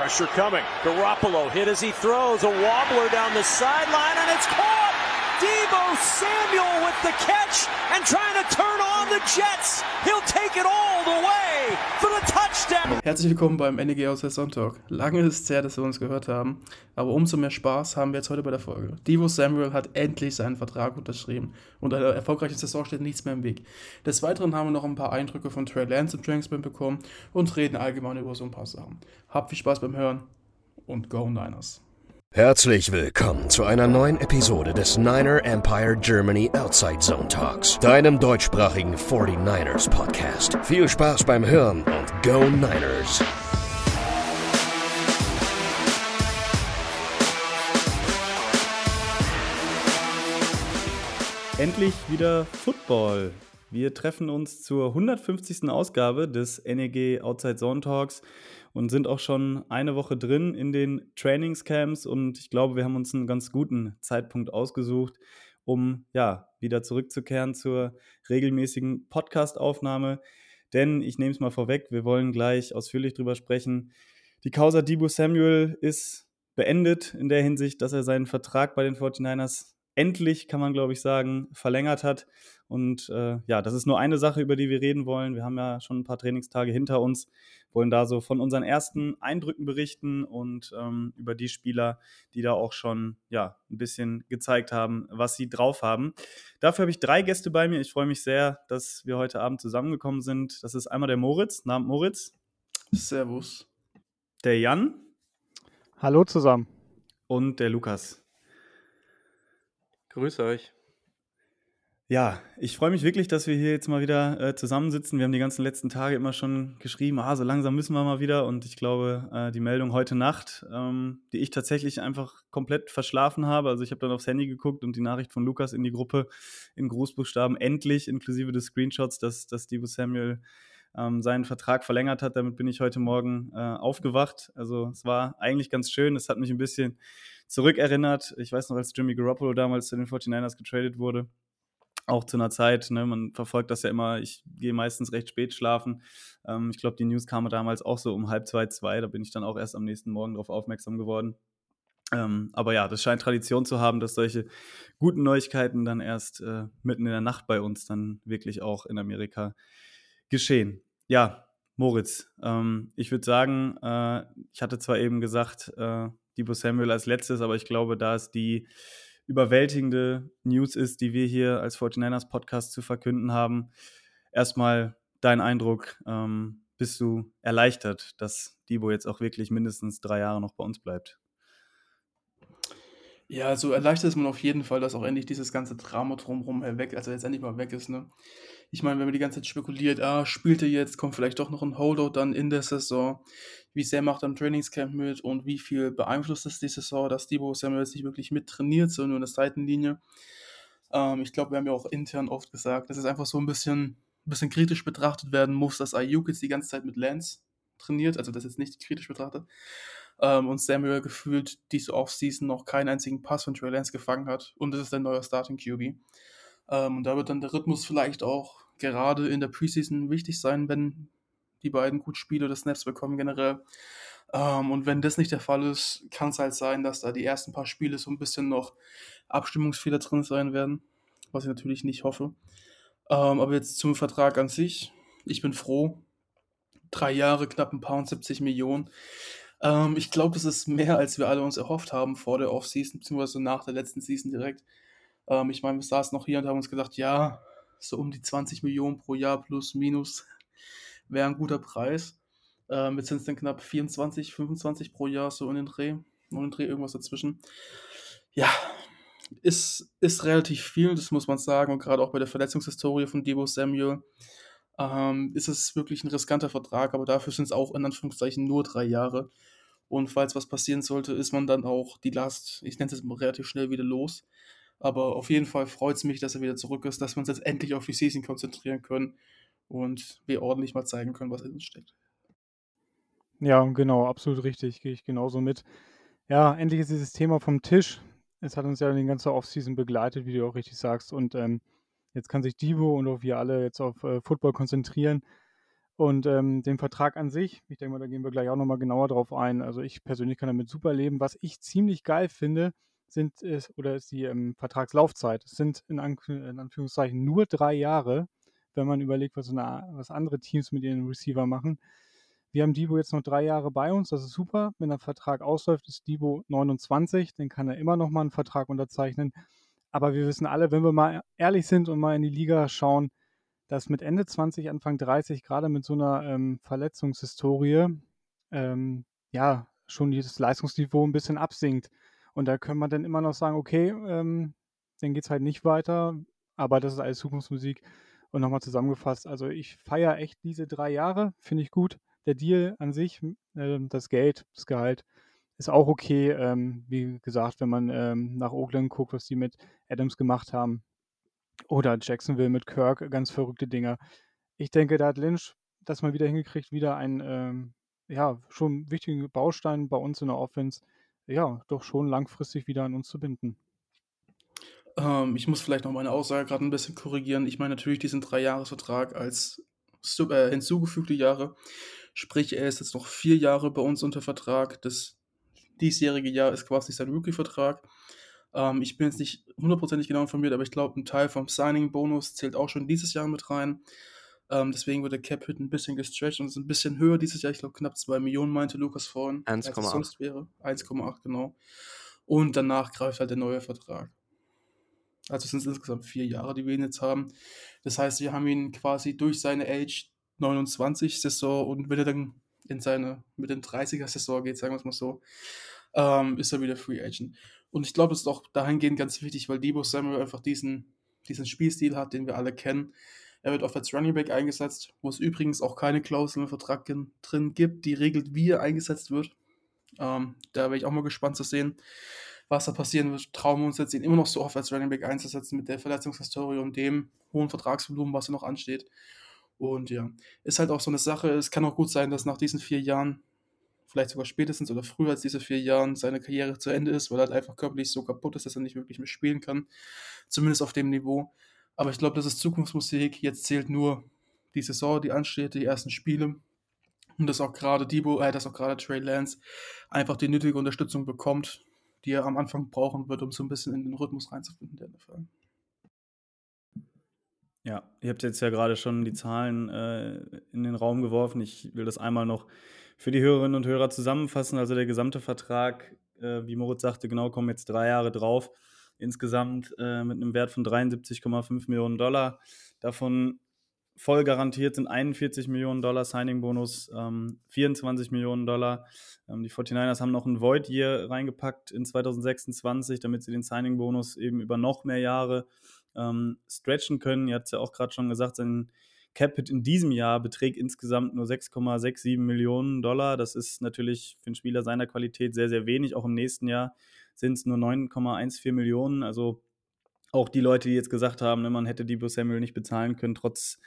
Pressure coming. Garoppolo hit as he throws. A wobbler down the sideline, and it's caught. Debo Samuel with the catch and trying to turn on the Jets. He'll take it all the way for the touchdown. Herzlich willkommen beim NEG aus der Sonntag. Lange ist es her, dass wir uns gehört haben, aber umso mehr Spaß haben wir jetzt heute bei der Folge. Debo Samuel hat endlich seinen Vertrag unterschrieben und einer erfolgreichen Saison steht nichts mehr im Weg. Des Weiteren haben wir noch ein paar Eindrücke von Trey Lance im Trainingsplan bekommen und reden allgemein über so ein paar Sachen. Habt viel Spaß beim Hören und Go Niners! Herzlich willkommen zu einer neuen Episode des Niner Empire Germany Outside Zone Talks, deinem deutschsprachigen 49ers Podcast. Viel Spaß beim Hören und Go Niners! Endlich wieder Football. Wir treffen uns zur 150. Ausgabe des NEG Outside Zone Talks und sind auch schon eine Woche drin in den Trainingscamps und ich glaube, wir haben uns einen ganz guten Zeitpunkt ausgesucht, um ja wieder zurückzukehren zur regelmäßigen Podcast-Aufnahme. Denn ich nehme es mal vorweg, wir wollen gleich ausführlich drüber sprechen. Die Causa Debo Samuel ist beendet in der Hinsicht, dass er seinen Vertrag bei den 49ers endlich, kann man glaube ich sagen, verlängert hat. Und äh, ja, das ist nur eine Sache, über die wir reden wollen. Wir haben ja schon ein paar Trainingstage hinter uns, wollen da so von unseren ersten Eindrücken berichten und ähm, über die Spieler, die da auch schon ja, ein bisschen gezeigt haben, was sie drauf haben. Dafür habe ich drei Gäste bei mir. Ich freue mich sehr, dass wir heute Abend zusammengekommen sind. Das ist einmal der Moritz, Namen Moritz. Servus. Der Jan. Hallo zusammen. Und der Lukas. Grüß euch. Ja, ich freue mich wirklich, dass wir hier jetzt mal wieder äh, zusammensitzen. Wir haben die ganzen letzten Tage immer schon geschrieben, ah, so langsam müssen wir mal wieder. Und ich glaube, äh, die Meldung heute Nacht, ähm, die ich tatsächlich einfach komplett verschlafen habe. Also ich habe dann aufs Handy geguckt und die Nachricht von Lukas in die Gruppe in Großbuchstaben endlich, inklusive des Screenshots, dass, dass Debo Samuel ähm, seinen Vertrag verlängert hat. Damit bin ich heute Morgen äh, aufgewacht. Also es war eigentlich ganz schön. Es hat mich ein bisschen zurückerinnert. Ich weiß noch, als Jimmy Garoppolo damals zu den 49ers getradet wurde auch zu einer Zeit, ne, man verfolgt das ja immer, ich gehe meistens recht spät schlafen. Ähm, ich glaube, die News kam damals auch so um halb zwei, zwei, da bin ich dann auch erst am nächsten Morgen darauf aufmerksam geworden. Ähm, aber ja, das scheint Tradition zu haben, dass solche guten Neuigkeiten dann erst äh, mitten in der Nacht bei uns dann wirklich auch in Amerika geschehen. Ja, Moritz, ähm, ich würde sagen, äh, ich hatte zwar eben gesagt, äh, Debo Samuel als letztes, aber ich glaube, da ist die überwältigende News ist, die wir hier als 49ers Podcast zu verkünden haben. Erstmal dein Eindruck, ähm, bist du erleichtert, dass Debo jetzt auch wirklich mindestens drei Jahre noch bei uns bleibt? Ja, also erleichtert ist man auf jeden Fall, dass auch endlich dieses ganze Drama drumherum weg, also jetzt endlich mal weg ist, ne? Ich meine, wenn man die ganze Zeit spekuliert, ah, spielt er jetzt, kommt vielleicht doch noch ein Holdout dann in der Saison, wie sehr macht er im Trainingscamp mit und wie viel beeinflusst es die Saison, dass Debo jetzt nicht wirklich mit trainiert, sondern nur in der Seitenlinie. Ähm, ich glaube, wir haben ja auch intern oft gesagt, dass es einfach so ein bisschen, ein bisschen kritisch betrachtet werden muss, dass Ayuk jetzt die ganze Zeit mit Lance trainiert, also das jetzt nicht kritisch betrachtet ähm, und Samuel gefühlt diese Offseason noch keinen einzigen Pass von Trey Lance gefangen hat und das ist ein neuer Starting QB. Ähm, und da wird dann der Rhythmus vielleicht auch gerade in der Preseason wichtig sein, wenn die beiden gut Spiele oder Snaps bekommen generell. Ähm, und wenn das nicht der Fall ist, kann es halt sein, dass da die ersten paar Spiele so ein bisschen noch Abstimmungsfehler drin sein werden, was ich natürlich nicht hoffe. Ähm, aber jetzt zum Vertrag an sich. Ich bin froh. Drei Jahre, knapp ein paar und 70 Millionen. Ähm, ich glaube, das ist mehr, als wir alle uns erhofft haben vor der Offseason, beziehungsweise nach der letzten Season direkt. Ähm, ich meine, wir saßen noch hier und haben uns gedacht, ja, so um die 20 Millionen pro Jahr plus minus wäre ein guter Preis. Ähm, jetzt sind es dann knapp 24, 25 pro Jahr, so in den Dreh. Und den Dreh irgendwas dazwischen. Ja, ist, ist relativ viel, das muss man sagen. Und gerade auch bei der Verletzungshistorie von Debo Samuel ähm, ist es wirklich ein riskanter Vertrag, aber dafür sind es auch in Anführungszeichen nur drei Jahre. Und falls was passieren sollte, ist man dann auch die Last, ich nenne es mal relativ schnell wieder los. Aber auf jeden Fall freut es mich, dass er wieder zurück ist, dass wir uns jetzt endlich auf die Season konzentrieren können und wir ordentlich mal zeigen können, was in uns steckt. Ja, genau, absolut richtig, gehe ich genauso mit. Ja, endlich ist dieses Thema vom Tisch. Es hat uns ja die ganze Offseason begleitet, wie du auch richtig sagst. Und ähm, jetzt kann sich Divo und auch wir alle jetzt auf äh, Football konzentrieren. Und ähm, den Vertrag an sich, ich denke mal, da gehen wir gleich auch nochmal genauer drauf ein. Also ich persönlich kann damit super leben. Was ich ziemlich geil finde, sind ist, oder ist die ähm, Vertragslaufzeit. Es sind in, An in, Anführungszeichen nur drei Jahre, wenn man überlegt, was, eine, was andere Teams mit ihren Receiver machen. Wir haben Debo jetzt noch drei Jahre bei uns, das ist super. Wenn der Vertrag ausläuft, ist Debo 29, dann kann er immer noch mal einen Vertrag unterzeichnen. Aber wir wissen alle, wenn wir mal ehrlich sind und mal in die Liga schauen, dass mit Ende 20, Anfang 30, gerade mit so einer ähm, Verletzungshistorie, ähm, ja, schon dieses Leistungsniveau ein bisschen absinkt. Und da können wir dann immer noch sagen, okay, ähm, dann geht es halt nicht weiter, aber das ist alles Zukunftsmusik. Und nochmal zusammengefasst, also ich feiere echt diese drei Jahre, finde ich gut. Der Deal an sich, äh, das Geld, das Gehalt, ist auch okay. Ähm, wie gesagt, wenn man ähm, nach Oakland guckt, was die mit Adams gemacht haben, oder Jacksonville mit Kirk, ganz verrückte Dinger. Ich denke, da hat Lynch das mal wieder hingekriegt, wieder einen, ähm, ja, schon wichtigen Baustein bei uns in der Offense, ja, doch schon langfristig wieder an uns zu binden. Ähm, ich muss vielleicht noch meine Aussage gerade ein bisschen korrigieren. Ich meine natürlich diesen Dreijahresvertrag als äh, hinzugefügte Jahre. Sprich, er ist jetzt noch vier Jahre bei uns unter Vertrag. Das diesjährige Jahr ist quasi sein Rookie-Vertrag. Ähm, ich bin jetzt nicht hundertprozentig genau informiert, aber ich glaube, ein Teil vom Signing-Bonus zählt auch schon dieses Jahr mit rein. Ähm, deswegen wird der Cap-Hit ein bisschen gestretched und ist ein bisschen höher dieses Jahr. Ich glaube, knapp 2 Millionen meinte Lukas vorhin. 1,8. sonst wäre. 1,8, genau. Und danach greift halt der neue Vertrag. Also sind es insgesamt vier Jahre, die wir ihn jetzt haben. Das heißt, wir haben ihn quasi durch seine Age 29 Saison und wenn er dann in seine mit den 30er Saison geht, sagen wir es mal so, ähm, ist er wieder Free Agent. Und ich glaube, das ist auch dahingehend ganz wichtig, weil Debo Samuel einfach diesen, diesen Spielstil hat, den wir alle kennen. Er wird oft als Running Back eingesetzt, wo es übrigens auch keine Klausel im Vertrag drin gibt, die regelt, wie er eingesetzt wird. Ähm, da wäre ich auch mal gespannt zu sehen, was da passieren wird. Trauen wir uns jetzt, ihn immer noch so oft als Running Back einzusetzen mit der Verletzungshistorie und dem hohen Vertragsvolumen, was er noch ansteht. Und ja, ist halt auch so eine Sache. Es kann auch gut sein, dass nach diesen vier Jahren vielleicht sogar spätestens oder früher als diese vier Jahren seine Karriere zu Ende ist, weil er halt einfach körperlich so kaputt ist, dass er nicht wirklich mehr spielen kann. Zumindest auf dem Niveau. Aber ich glaube, das ist Zukunftsmusik. Jetzt zählt nur die Saison, die ansteht, die ersten Spiele. Und dass auch gerade Debo, äh, dass auch gerade Trey Lance einfach die nötige Unterstützung bekommt, die er am Anfang brauchen wird, um so ein bisschen in den Rhythmus reinzufinden, der NFL. Ja, ihr habt jetzt ja gerade schon die Zahlen äh, in den Raum geworfen. Ich will das einmal noch für die Hörerinnen und Hörer zusammenfassen. Also der gesamte Vertrag, äh, wie Moritz sagte, genau kommen jetzt drei Jahre drauf. Insgesamt äh, mit einem Wert von 73,5 Millionen Dollar. Davon voll garantiert sind 41 Millionen Dollar Signing-Bonus, ähm, 24 Millionen Dollar. Ähm, die 49ers haben noch ein Void hier reingepackt in 2026, damit sie den Signing-Bonus eben über noch mehr Jahre ähm, stretchen können. Ihr habt es ja auch gerade schon gesagt, sein Capit in diesem Jahr beträgt insgesamt nur 6,67 Millionen Dollar. Das ist natürlich für einen Spieler seiner Qualität sehr, sehr wenig. Auch im nächsten Jahr sind es nur 9,14 Millionen. Also auch die Leute, die jetzt gesagt haben, ne, man hätte Debo Samuel nicht bezahlen können, trotz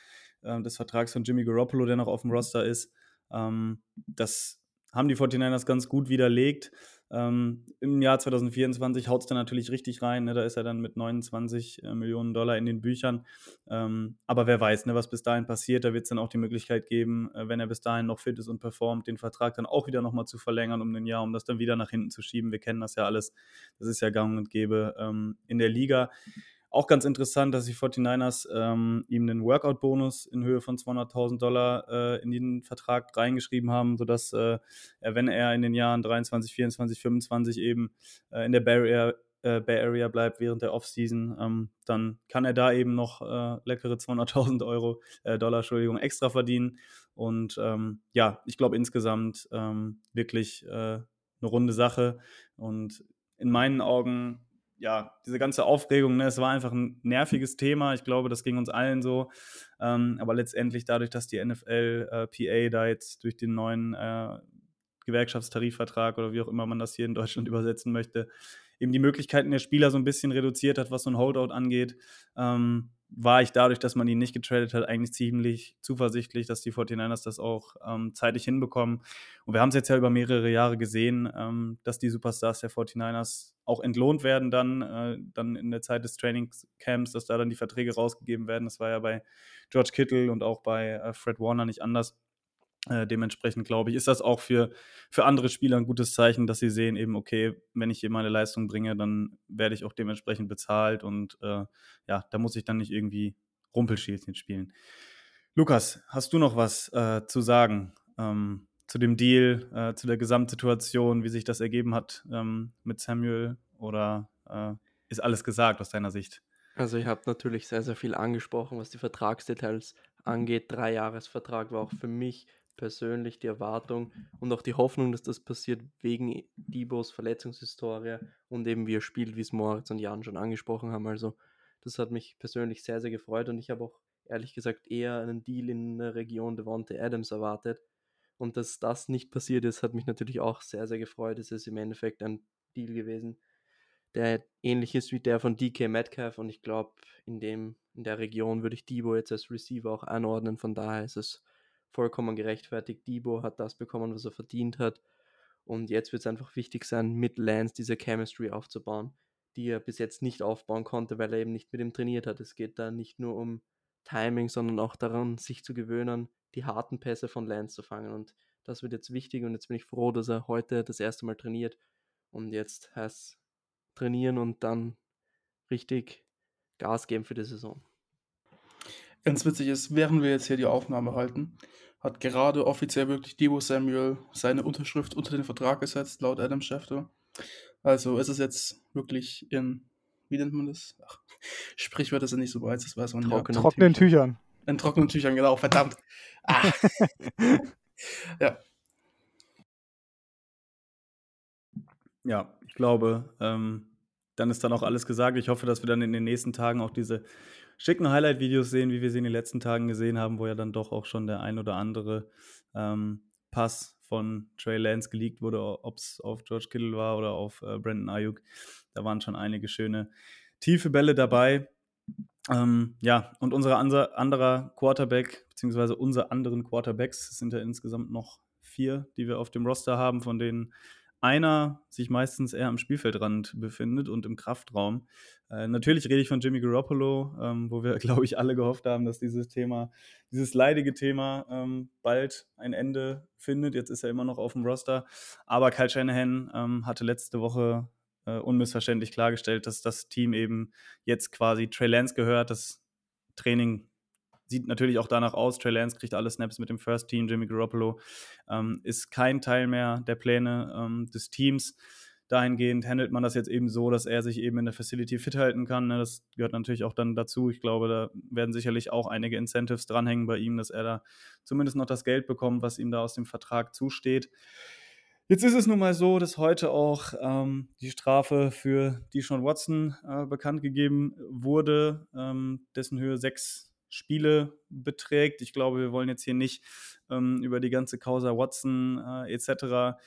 äh, des Vertrags von Jimmy Garoppolo, der noch auf dem Roster ist. Ähm, das haben die 49ers ganz gut widerlegt. Ähm, Im Jahr 2024 haut es dann natürlich richtig rein. Ne? Da ist er dann mit 29 äh, Millionen Dollar in den Büchern. Ähm, aber wer weiß, ne, was bis dahin passiert. Da wird es dann auch die Möglichkeit geben, äh, wenn er bis dahin noch fit ist und performt, den Vertrag dann auch wieder nochmal zu verlängern um ein Jahr, um das dann wieder nach hinten zu schieben. Wir kennen das ja alles. Das ist ja gang und gäbe ähm, in der Liga. Auch ganz interessant, dass die 49ers ähm, ihm einen Workout-Bonus in Höhe von 200.000 Dollar äh, in den Vertrag reingeschrieben haben, sodass äh, er, wenn er in den Jahren 23, 24, 25 eben äh, in der Bay Area, äh, Bay Area bleibt während der Offseason, ähm, dann kann er da eben noch äh, leckere 200.000 Euro, äh, Dollar, Entschuldigung, extra verdienen. Und ähm, ja, ich glaube insgesamt ähm, wirklich eine runde Sache. Und in meinen Augen ja, diese ganze Aufregung, ne, es war einfach ein nerviges Thema. Ich glaube, das ging uns allen so. Ähm, aber letztendlich dadurch, dass die NFL äh, da jetzt durch den neuen äh, Gewerkschaftstarifvertrag oder wie auch immer man das hier in Deutschland übersetzen möchte, eben die Möglichkeiten der Spieler so ein bisschen reduziert hat, was so ein Holdout angeht, ähm, war ich dadurch, dass man ihn nicht getradet hat, eigentlich ziemlich zuversichtlich, dass die 49ers das auch ähm, zeitig hinbekommen. Und wir haben es jetzt ja über mehrere Jahre gesehen, ähm, dass die Superstars der 49ers auch entlohnt werden dann, äh, dann in der Zeit des Trainingcamps, dass da dann die Verträge rausgegeben werden. Das war ja bei George Kittle und auch bei äh, Fred Warner nicht anders. Äh, dementsprechend glaube ich, ist das auch für, für andere Spieler ein gutes Zeichen, dass sie sehen, eben, okay, wenn ich hier meine Leistung bringe, dann werde ich auch dementsprechend bezahlt und äh, ja, da muss ich dann nicht irgendwie Rumpelstilzchen spielen. Lukas, hast du noch was äh, zu sagen ähm, zu dem Deal, äh, zu der Gesamtsituation, wie sich das ergeben hat ähm, mit Samuel oder äh, ist alles gesagt aus deiner Sicht? Also ich habe natürlich sehr, sehr viel angesprochen, was die Vertragsdetails angeht. Drei-Jahres-Vertrag war auch für mich persönlich die Erwartung und auch die Hoffnung, dass das passiert wegen Dibos Verletzungshistorie und eben wie er spielt, wie es Moritz und Jan schon angesprochen haben. Also das hat mich persönlich sehr, sehr gefreut und ich habe auch ehrlich gesagt eher einen Deal in der Region Devonte Adams erwartet. Und dass das nicht passiert ist, hat mich natürlich auch sehr, sehr gefreut. Es ist im Endeffekt ein Deal gewesen, der ähnlich ist wie der von DK Metcalf und ich glaube, in, in der Region würde ich Debo jetzt als Receiver auch einordnen. Von daher ist es vollkommen gerechtfertigt. Debo hat das bekommen, was er verdient hat. Und jetzt wird es einfach wichtig sein, mit Lance diese Chemistry aufzubauen, die er bis jetzt nicht aufbauen konnte, weil er eben nicht mit ihm trainiert hat. Es geht da nicht nur um Timing, sondern auch daran, sich zu gewöhnen, die harten Pässe von Lance zu fangen. Und das wird jetzt wichtig und jetzt bin ich froh, dass er heute das erste Mal trainiert. Und jetzt heißt es trainieren und dann richtig Gas geben für die Saison. Ganz witzig ist, während wir jetzt hier die Aufnahme halten, hat gerade offiziell wirklich Debo Samuel seine Unterschrift unter den Vertrag gesetzt, laut Adam Schefter. Also ist es jetzt wirklich in, wie nennt man das? Ach, Sprichwörter sind nicht so weit, das weiß man Trockenen, ja. trockenen Tüchern. In trockenen Tüchern, genau, verdammt. Ah. ja. Ja, ich glaube, ähm, dann ist dann auch alles gesagt. Ich hoffe, dass wir dann in den nächsten Tagen auch diese schicken Highlight-Videos sehen, wie wir sie in den letzten Tagen gesehen haben, wo ja dann doch auch schon der ein oder andere ähm, Pass von Trey Lance geleakt wurde, ob es auf George Kittle war oder auf äh, Brandon Ayuk. Da waren schon einige schöne tiefe Bälle dabei. Ähm, ja, und unser anderer Quarterback, beziehungsweise unsere anderen Quarterbacks, sind ja insgesamt noch vier, die wir auf dem Roster haben, von denen einer sich meistens eher am Spielfeldrand befindet und im Kraftraum. Äh, natürlich rede ich von Jimmy Garoppolo, ähm, wo wir, glaube ich, alle gehofft haben, dass dieses Thema, dieses leidige Thema ähm, bald ein Ende findet. Jetzt ist er immer noch auf dem Roster. Aber Kyle Shanahan ähm, hatte letzte Woche äh, unmissverständlich klargestellt, dass das Team eben jetzt quasi Trey Lance gehört. Das Training sieht natürlich auch danach aus. Trey Lance kriegt alle Snaps mit dem First Team. Jimmy Garoppolo ähm, ist kein Teil mehr der Pläne ähm, des Teams. Dahingehend handelt man das jetzt eben so, dass er sich eben in der Facility fit halten kann. Ne? Das gehört natürlich auch dann dazu. Ich glaube, da werden sicherlich auch einige Incentives dranhängen bei ihm, dass er da zumindest noch das Geld bekommt, was ihm da aus dem Vertrag zusteht. Jetzt ist es nun mal so, dass heute auch ähm, die Strafe für Deshaun Watson äh, bekannt gegeben wurde, ähm, dessen Höhe sechs Spiele beträgt. Ich glaube, wir wollen jetzt hier nicht ähm, über die ganze Causa Watson äh, etc.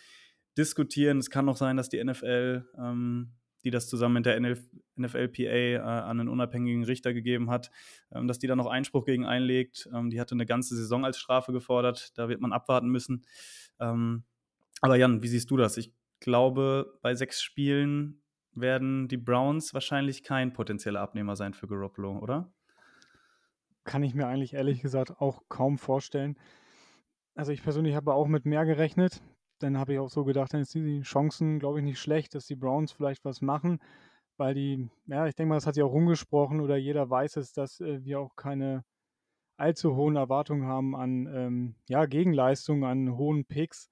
diskutieren. Es kann auch sein, dass die NFL, ähm, die das zusammen mit der NFLPA äh, an einen unabhängigen Richter gegeben hat, ähm, dass die da noch Einspruch gegen einlegt. Ähm, die hatte eine ganze Saison als Strafe gefordert. Da wird man abwarten müssen. Ähm, aber Jan, wie siehst du das? Ich glaube, bei sechs Spielen werden die Browns wahrscheinlich kein potenzieller Abnehmer sein für Garoppolo, oder? Kann ich mir eigentlich ehrlich gesagt auch kaum vorstellen. Also ich persönlich habe auch mit mehr gerechnet. Dann habe ich auch so gedacht, dann sind die Chancen, glaube ich, nicht schlecht, dass die Browns vielleicht was machen, weil die, ja, ich denke mal, das hat sich auch rumgesprochen oder jeder weiß es, dass äh, wir auch keine allzu hohen Erwartungen haben an ähm, ja, Gegenleistungen, an hohen Picks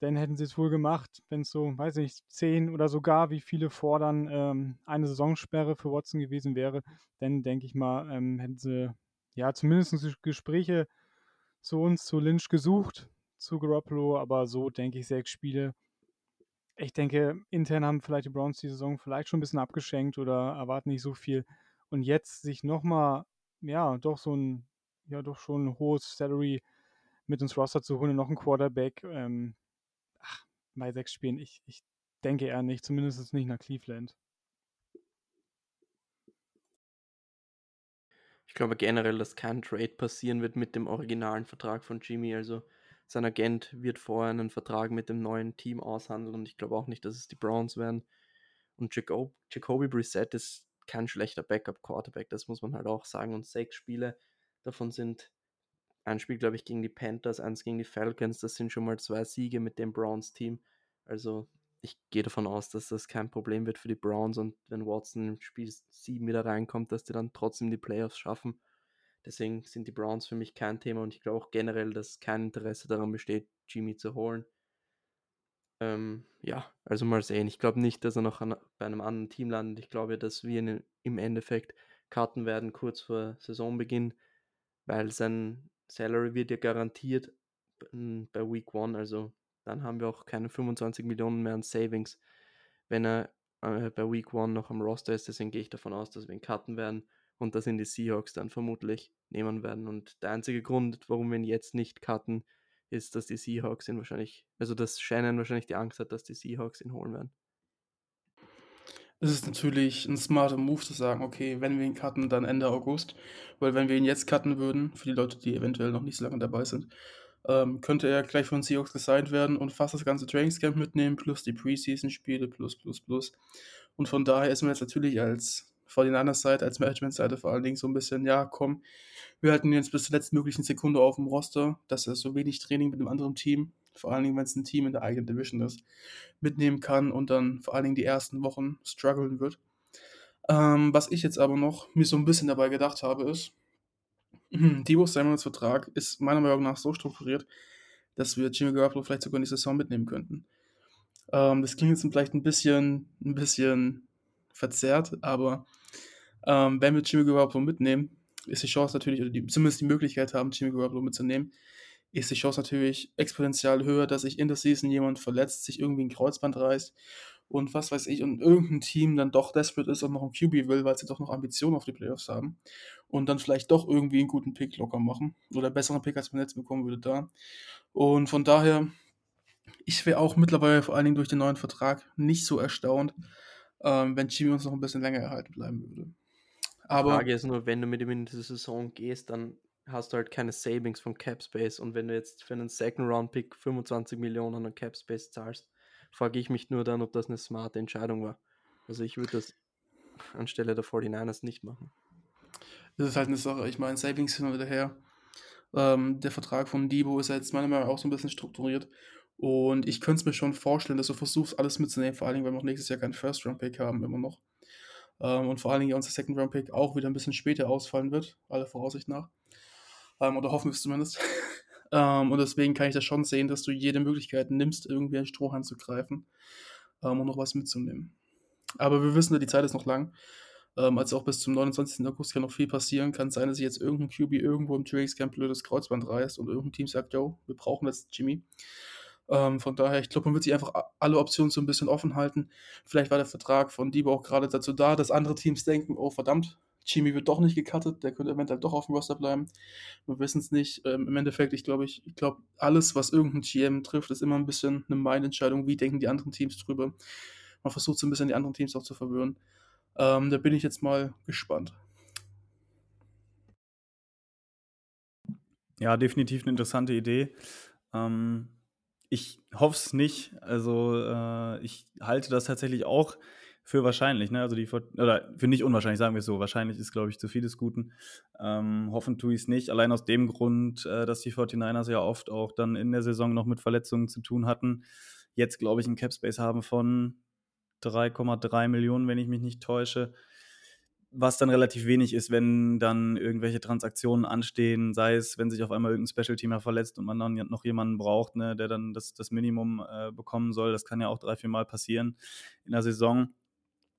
dann hätten sie es wohl gemacht, wenn es so, weiß ich, zehn oder sogar, wie viele fordern, ähm, eine Saisonsperre für Watson gewesen wäre, dann denke ich mal, ähm, hätten sie ja zumindest Gespräche zu uns, zu Lynch gesucht, zu Garoppolo, aber so denke ich sechs Spiele. Ich denke, intern haben vielleicht die Browns die Saison vielleicht schon ein bisschen abgeschenkt oder erwarten nicht so viel. Und jetzt sich nochmal, ja, doch so ein, ja, doch schon ein hohes Salary mit ins Roster zu holen und noch ein Quarterback, ähm, bei sechs Spielen. Ich, ich denke eher nicht, zumindest nicht nach Cleveland. Ich glaube generell, dass kein Trade passieren wird mit dem originalen Vertrag von Jimmy. Also sein Agent wird vorher einen Vertrag mit dem neuen Team aushandeln und ich glaube auch nicht, dass es die Browns werden. Und Jacob, Jacoby Brissett ist kein schlechter Backup-Quarterback, das muss man halt auch sagen. Und sechs Spiele davon sind ein Spiel, glaube ich, gegen die Panthers, eins gegen die Falcons. Das sind schon mal zwei Siege mit dem Browns-Team. Also ich gehe davon aus, dass das kein Problem wird für die Browns und wenn Watson im Spiel 7 wieder reinkommt, dass die dann trotzdem die Playoffs schaffen. Deswegen sind die Browns für mich kein Thema und ich glaube auch generell, dass kein Interesse daran besteht, Jimmy zu holen. Ähm, ja, also mal sehen. Ich glaube nicht, dass er noch an, bei einem anderen Team landet. Ich glaube, dass wir ihn im Endeffekt cutten werden kurz vor Saisonbeginn, weil sein Salary wird ja garantiert bei Week 1. Also dann haben wir auch keine 25 Millionen mehr an Savings, wenn er äh, bei Week 1 noch am Roster ist. Deswegen gehe ich davon aus, dass wir ihn cutten werden und dass ihn die Seahawks dann vermutlich nehmen werden. Und der einzige Grund, warum wir ihn jetzt nicht cutten, ist, dass die Seahawks ihn wahrscheinlich, also dass Shannon wahrscheinlich die Angst hat, dass die Seahawks ihn holen werden. Es ist natürlich ein smarter Move zu sagen, okay, wenn wir ihn cutten, dann Ende August. Weil wenn wir ihn jetzt cutten würden, für die Leute, die eventuell noch nicht so lange dabei sind, ähm, könnte er gleich von Seahawks gesigned werden und fast das ganze Trainingscamp mitnehmen, plus die Preseason-Spiele, plus, plus, plus. Und von daher ist man jetzt natürlich als von den anderen Seite, als Management-Seite vor allen Dingen so ein bisschen, ja, komm, wir halten ihn jetzt bis zur letzten möglichen Sekunde auf dem Roster, dass er so wenig Training mit einem anderen Team, vor allen Dingen, wenn es ein Team in der eigenen Division ist, mitnehmen kann und dann vor allen Dingen die ersten Wochen strugglen wird. Ähm, was ich jetzt aber noch mir so ein bisschen dabei gedacht habe, ist, Debo Samuels Vertrag ist meiner Meinung nach so strukturiert, dass wir Jimmy Garoppolo vielleicht sogar in die Saison mitnehmen könnten. Ähm, das klingt jetzt vielleicht ein bisschen, ein bisschen verzerrt, aber ähm, wenn wir Jimmy Garoppolo mitnehmen, ist die Chance natürlich, oder die, zumindest die Möglichkeit haben, Jimmy Garoppolo mitzunehmen, ist die Chance natürlich exponentiell höher, dass sich in der Season jemand verletzt, sich irgendwie ein Kreuzband reißt und was weiß ich, und irgendein Team dann doch desperate ist und noch ein QB will, weil sie doch noch Ambitionen auf die Playoffs haben und dann vielleicht doch irgendwie einen guten Pick locker machen oder einen besseren Pick, als man jetzt bekommen würde da. Und von daher, ich wäre auch mittlerweile vor allen Dingen durch den neuen Vertrag nicht so erstaunt, ähm, wenn Jimmy uns noch ein bisschen länger erhalten bleiben würde. Aber die Frage ist nur, wenn du mit ihm in die Saison gehst, dann hast du halt keine Savings von Cap Space und wenn du jetzt für einen Second Round Pick 25 Millionen an Cap Space zahlst, frage ich mich nur dann, ob das eine smarte Entscheidung war. Also ich würde das anstelle der 49ers nicht machen. Das ist halt eine Sache. Ich meine, Savings hin und wieder her. Ähm, der Vertrag von Debo ist jetzt meiner Meinung nach auch so ein bisschen strukturiert. Und ich könnte es mir schon vorstellen, dass du versuchst, alles mitzunehmen, vor allen Dingen, weil wir auch nächstes Jahr keinen First-Round-Pick haben, immer noch. Ähm, und vor allen Dingen unser Second-Round-Pick auch wieder ein bisschen später ausfallen wird, aller Voraussicht nach. Ähm, oder hoffen wir es zumindest. ähm, und deswegen kann ich das schon sehen, dass du jede Möglichkeit nimmst, irgendwie ein Strohhalm zu greifen ähm, und noch was mitzunehmen. Aber wir wissen, die Zeit ist noch lang. Ähm, also auch bis zum 29. August kann noch viel passieren. Kann sein, dass sich jetzt irgendein QB irgendwo im Trainingscamp blödes Kreuzband reißt und irgendein Team sagt, yo, wir brauchen jetzt Jimmy. Ähm, von daher, ich glaube, man wird sich einfach alle Optionen so ein bisschen offen halten. Vielleicht war der Vertrag von Debo auch gerade dazu da, dass andere Teams denken, oh verdammt, Jimmy wird doch nicht gecuttet, der könnte eventuell doch auf dem Roster bleiben. Wir wissen es nicht. Ähm, Im Endeffekt, ich glaube, ich, ich glaube, alles, was irgendein GM trifft, ist immer ein bisschen eine Mind-Entscheidung. Wie denken die anderen Teams drüber? Man versucht so ein bisschen die anderen Teams auch zu verwirren. Ähm, da bin ich jetzt mal gespannt. Ja, definitiv eine interessante Idee. Ähm, ich hoffe es nicht. Also äh, ich halte das tatsächlich auch für wahrscheinlich, ne? Also die oder für nicht unwahrscheinlich, sagen wir es so. Wahrscheinlich ist, glaube ich, zu viel des Guten. Ähm, hoffen tue ich es nicht. Allein aus dem Grund, äh, dass die 49ers ja oft auch dann in der Saison noch mit Verletzungen zu tun hatten. Jetzt, glaube ich, einen Capspace haben von 3,3 Millionen, wenn ich mich nicht täusche was dann relativ wenig ist, wenn dann irgendwelche Transaktionen anstehen, sei es, wenn sich auf einmal irgendein Special-Teamer verletzt und man dann noch jemanden braucht, ne, der dann das, das Minimum äh, bekommen soll. Das kann ja auch drei, vier Mal passieren in der Saison.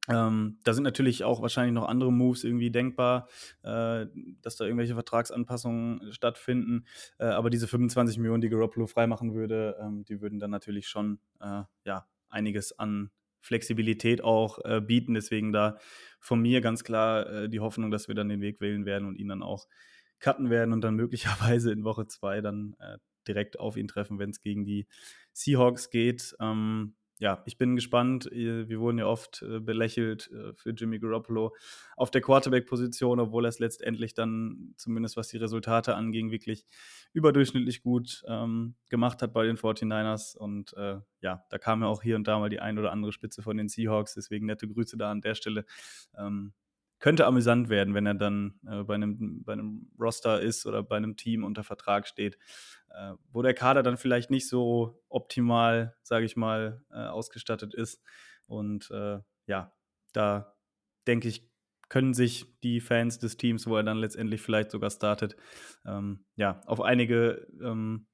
Ähm, da sind natürlich auch wahrscheinlich noch andere Moves irgendwie denkbar, äh, dass da irgendwelche Vertragsanpassungen stattfinden. Äh, aber diese 25 Millionen, die Garoppolo freimachen würde, ähm, die würden dann natürlich schon äh, ja, einiges an Flexibilität auch äh, bieten. Deswegen da von mir ganz klar äh, die Hoffnung, dass wir dann den Weg wählen werden und ihn dann auch cutten werden und dann möglicherweise in Woche zwei dann äh, direkt auf ihn treffen, wenn es gegen die Seahawks geht. Ähm, ja, ich bin gespannt. Wir wurden ja oft äh, belächelt äh, für Jimmy Garoppolo auf der Quarterback-Position, obwohl er es letztendlich dann, zumindest was die Resultate anging, wirklich überdurchschnittlich gut ähm, gemacht hat bei den 49ers. Und äh, ja, da kam ja auch hier und da mal die ein oder andere Spitze von den Seahawks. Deswegen nette Grüße da an der Stelle. Ähm, könnte amüsant werden, wenn er dann äh, bei, einem, bei einem Roster ist oder bei einem Team unter Vertrag steht, äh, wo der Kader dann vielleicht nicht so optimal, sage ich mal, äh, ausgestattet ist. Und äh, ja, da denke ich, können sich die Fans des Teams, wo er dann letztendlich vielleicht sogar startet, ähm, ja, auf einige ähm,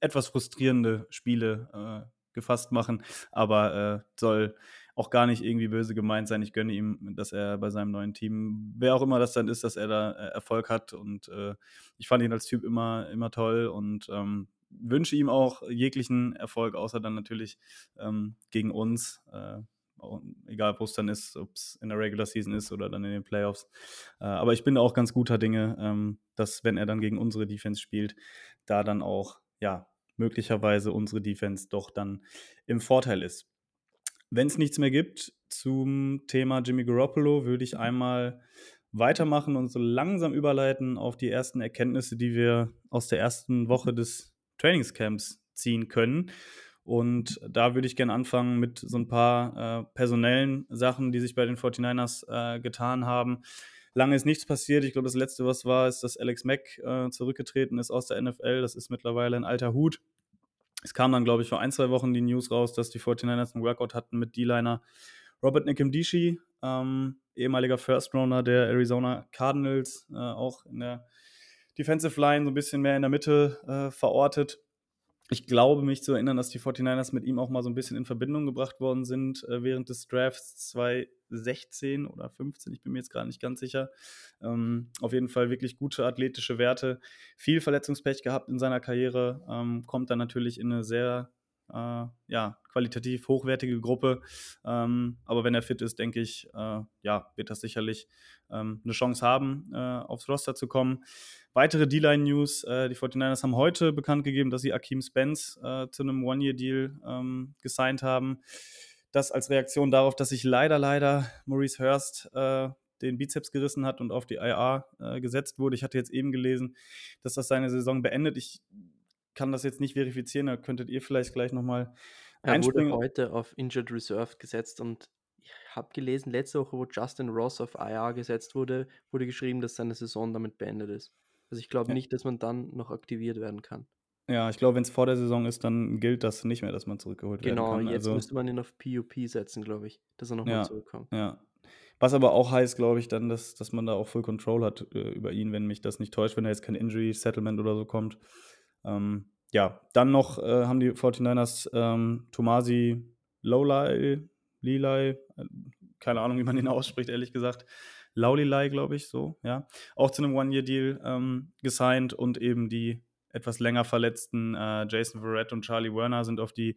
etwas frustrierende Spiele äh, gefasst machen, aber äh, soll auch gar nicht irgendwie böse gemeint sein. Ich gönne ihm, dass er bei seinem neuen Team, wer auch immer das dann ist, dass er da äh, Erfolg hat. Und äh, ich fand ihn als Typ immer, immer toll und ähm, wünsche ihm auch jeglichen Erfolg, außer dann natürlich ähm, gegen uns. Äh, egal wo es dann ist, ob es in der Regular Season ist oder dann in den Playoffs. Äh, aber ich bin auch ganz guter Dinge, ähm, dass wenn er dann gegen unsere Defense spielt, da dann auch, ja, möglicherweise unsere Defense doch dann im Vorteil ist. Wenn es nichts mehr gibt zum Thema Jimmy Garoppolo, würde ich einmal weitermachen und so langsam überleiten auf die ersten Erkenntnisse, die wir aus der ersten Woche des Trainingscamps ziehen können. Und da würde ich gerne anfangen mit so ein paar äh, personellen Sachen, die sich bei den 49ers äh, getan haben. Lange ist nichts passiert. Ich glaube, das letzte, was war, ist, dass Alex Mack äh, zurückgetreten ist aus der NFL. Das ist mittlerweile ein alter Hut. Es kam dann, glaube ich, vor ein, zwei Wochen die News raus, dass die 49ers einen Workout hatten mit D-Liner Robert Nickemdishi, ähm, ehemaliger First Runner der Arizona Cardinals, äh, auch in der Defensive Line so ein bisschen mehr in der Mitte äh, verortet ich glaube, mich zu erinnern, dass die 49ers mit ihm auch mal so ein bisschen in Verbindung gebracht worden sind äh, während des Drafts 2016 oder 15, ich bin mir jetzt gerade nicht ganz sicher. Ähm, auf jeden Fall wirklich gute athletische Werte, viel Verletzungspech gehabt in seiner Karriere, ähm, kommt dann natürlich in eine sehr äh, ja, qualitativ hochwertige Gruppe. Ähm, aber wenn er fit ist, denke ich, äh, ja, wird das sicherlich ähm, eine Chance haben, äh, aufs Roster zu kommen. Weitere D-Line-News. Äh, die 49ers haben heute bekannt gegeben, dass sie Akeem Spence äh, zu einem One-Year-Deal ähm, gesigned haben. Das als Reaktion darauf, dass sich leider, leider Maurice Hurst äh, den Bizeps gerissen hat und auf die IR gesetzt wurde. Ich hatte jetzt eben gelesen, dass das seine Saison beendet. Ich kann das jetzt nicht verifizieren, da könntet ihr vielleicht gleich nochmal einspringen. Er wurde heute auf Injured Reserve gesetzt und ich habe gelesen, letzte Woche, wo Justin Ross auf IR gesetzt wurde, wurde geschrieben, dass seine Saison damit beendet ist. Also ich glaube ja. nicht, dass man dann noch aktiviert werden kann. Ja, ich glaube, wenn es vor der Saison ist, dann gilt das nicht mehr, dass man zurückgeholt genau, werden kann. Genau, jetzt also, müsste man ihn auf PUP setzen, glaube ich, dass er nochmal ja, zurückkommt. Ja. Was aber auch heißt, glaube ich, dann, dass, dass man da auch Full Control hat äh, über ihn, wenn mich das nicht täuscht, wenn da jetzt kein Injury Settlement oder so kommt. Ähm, ja, dann noch äh, haben die 49ers ähm, Tomasi Lolai, Lilai, äh, keine Ahnung, wie man ihn ausspricht, ehrlich gesagt. Laulilai, glaube ich, so, ja. Auch zu einem One-Year-Deal ähm, gesigned und eben die etwas länger verletzten äh, Jason Verrett und Charlie Werner sind auf die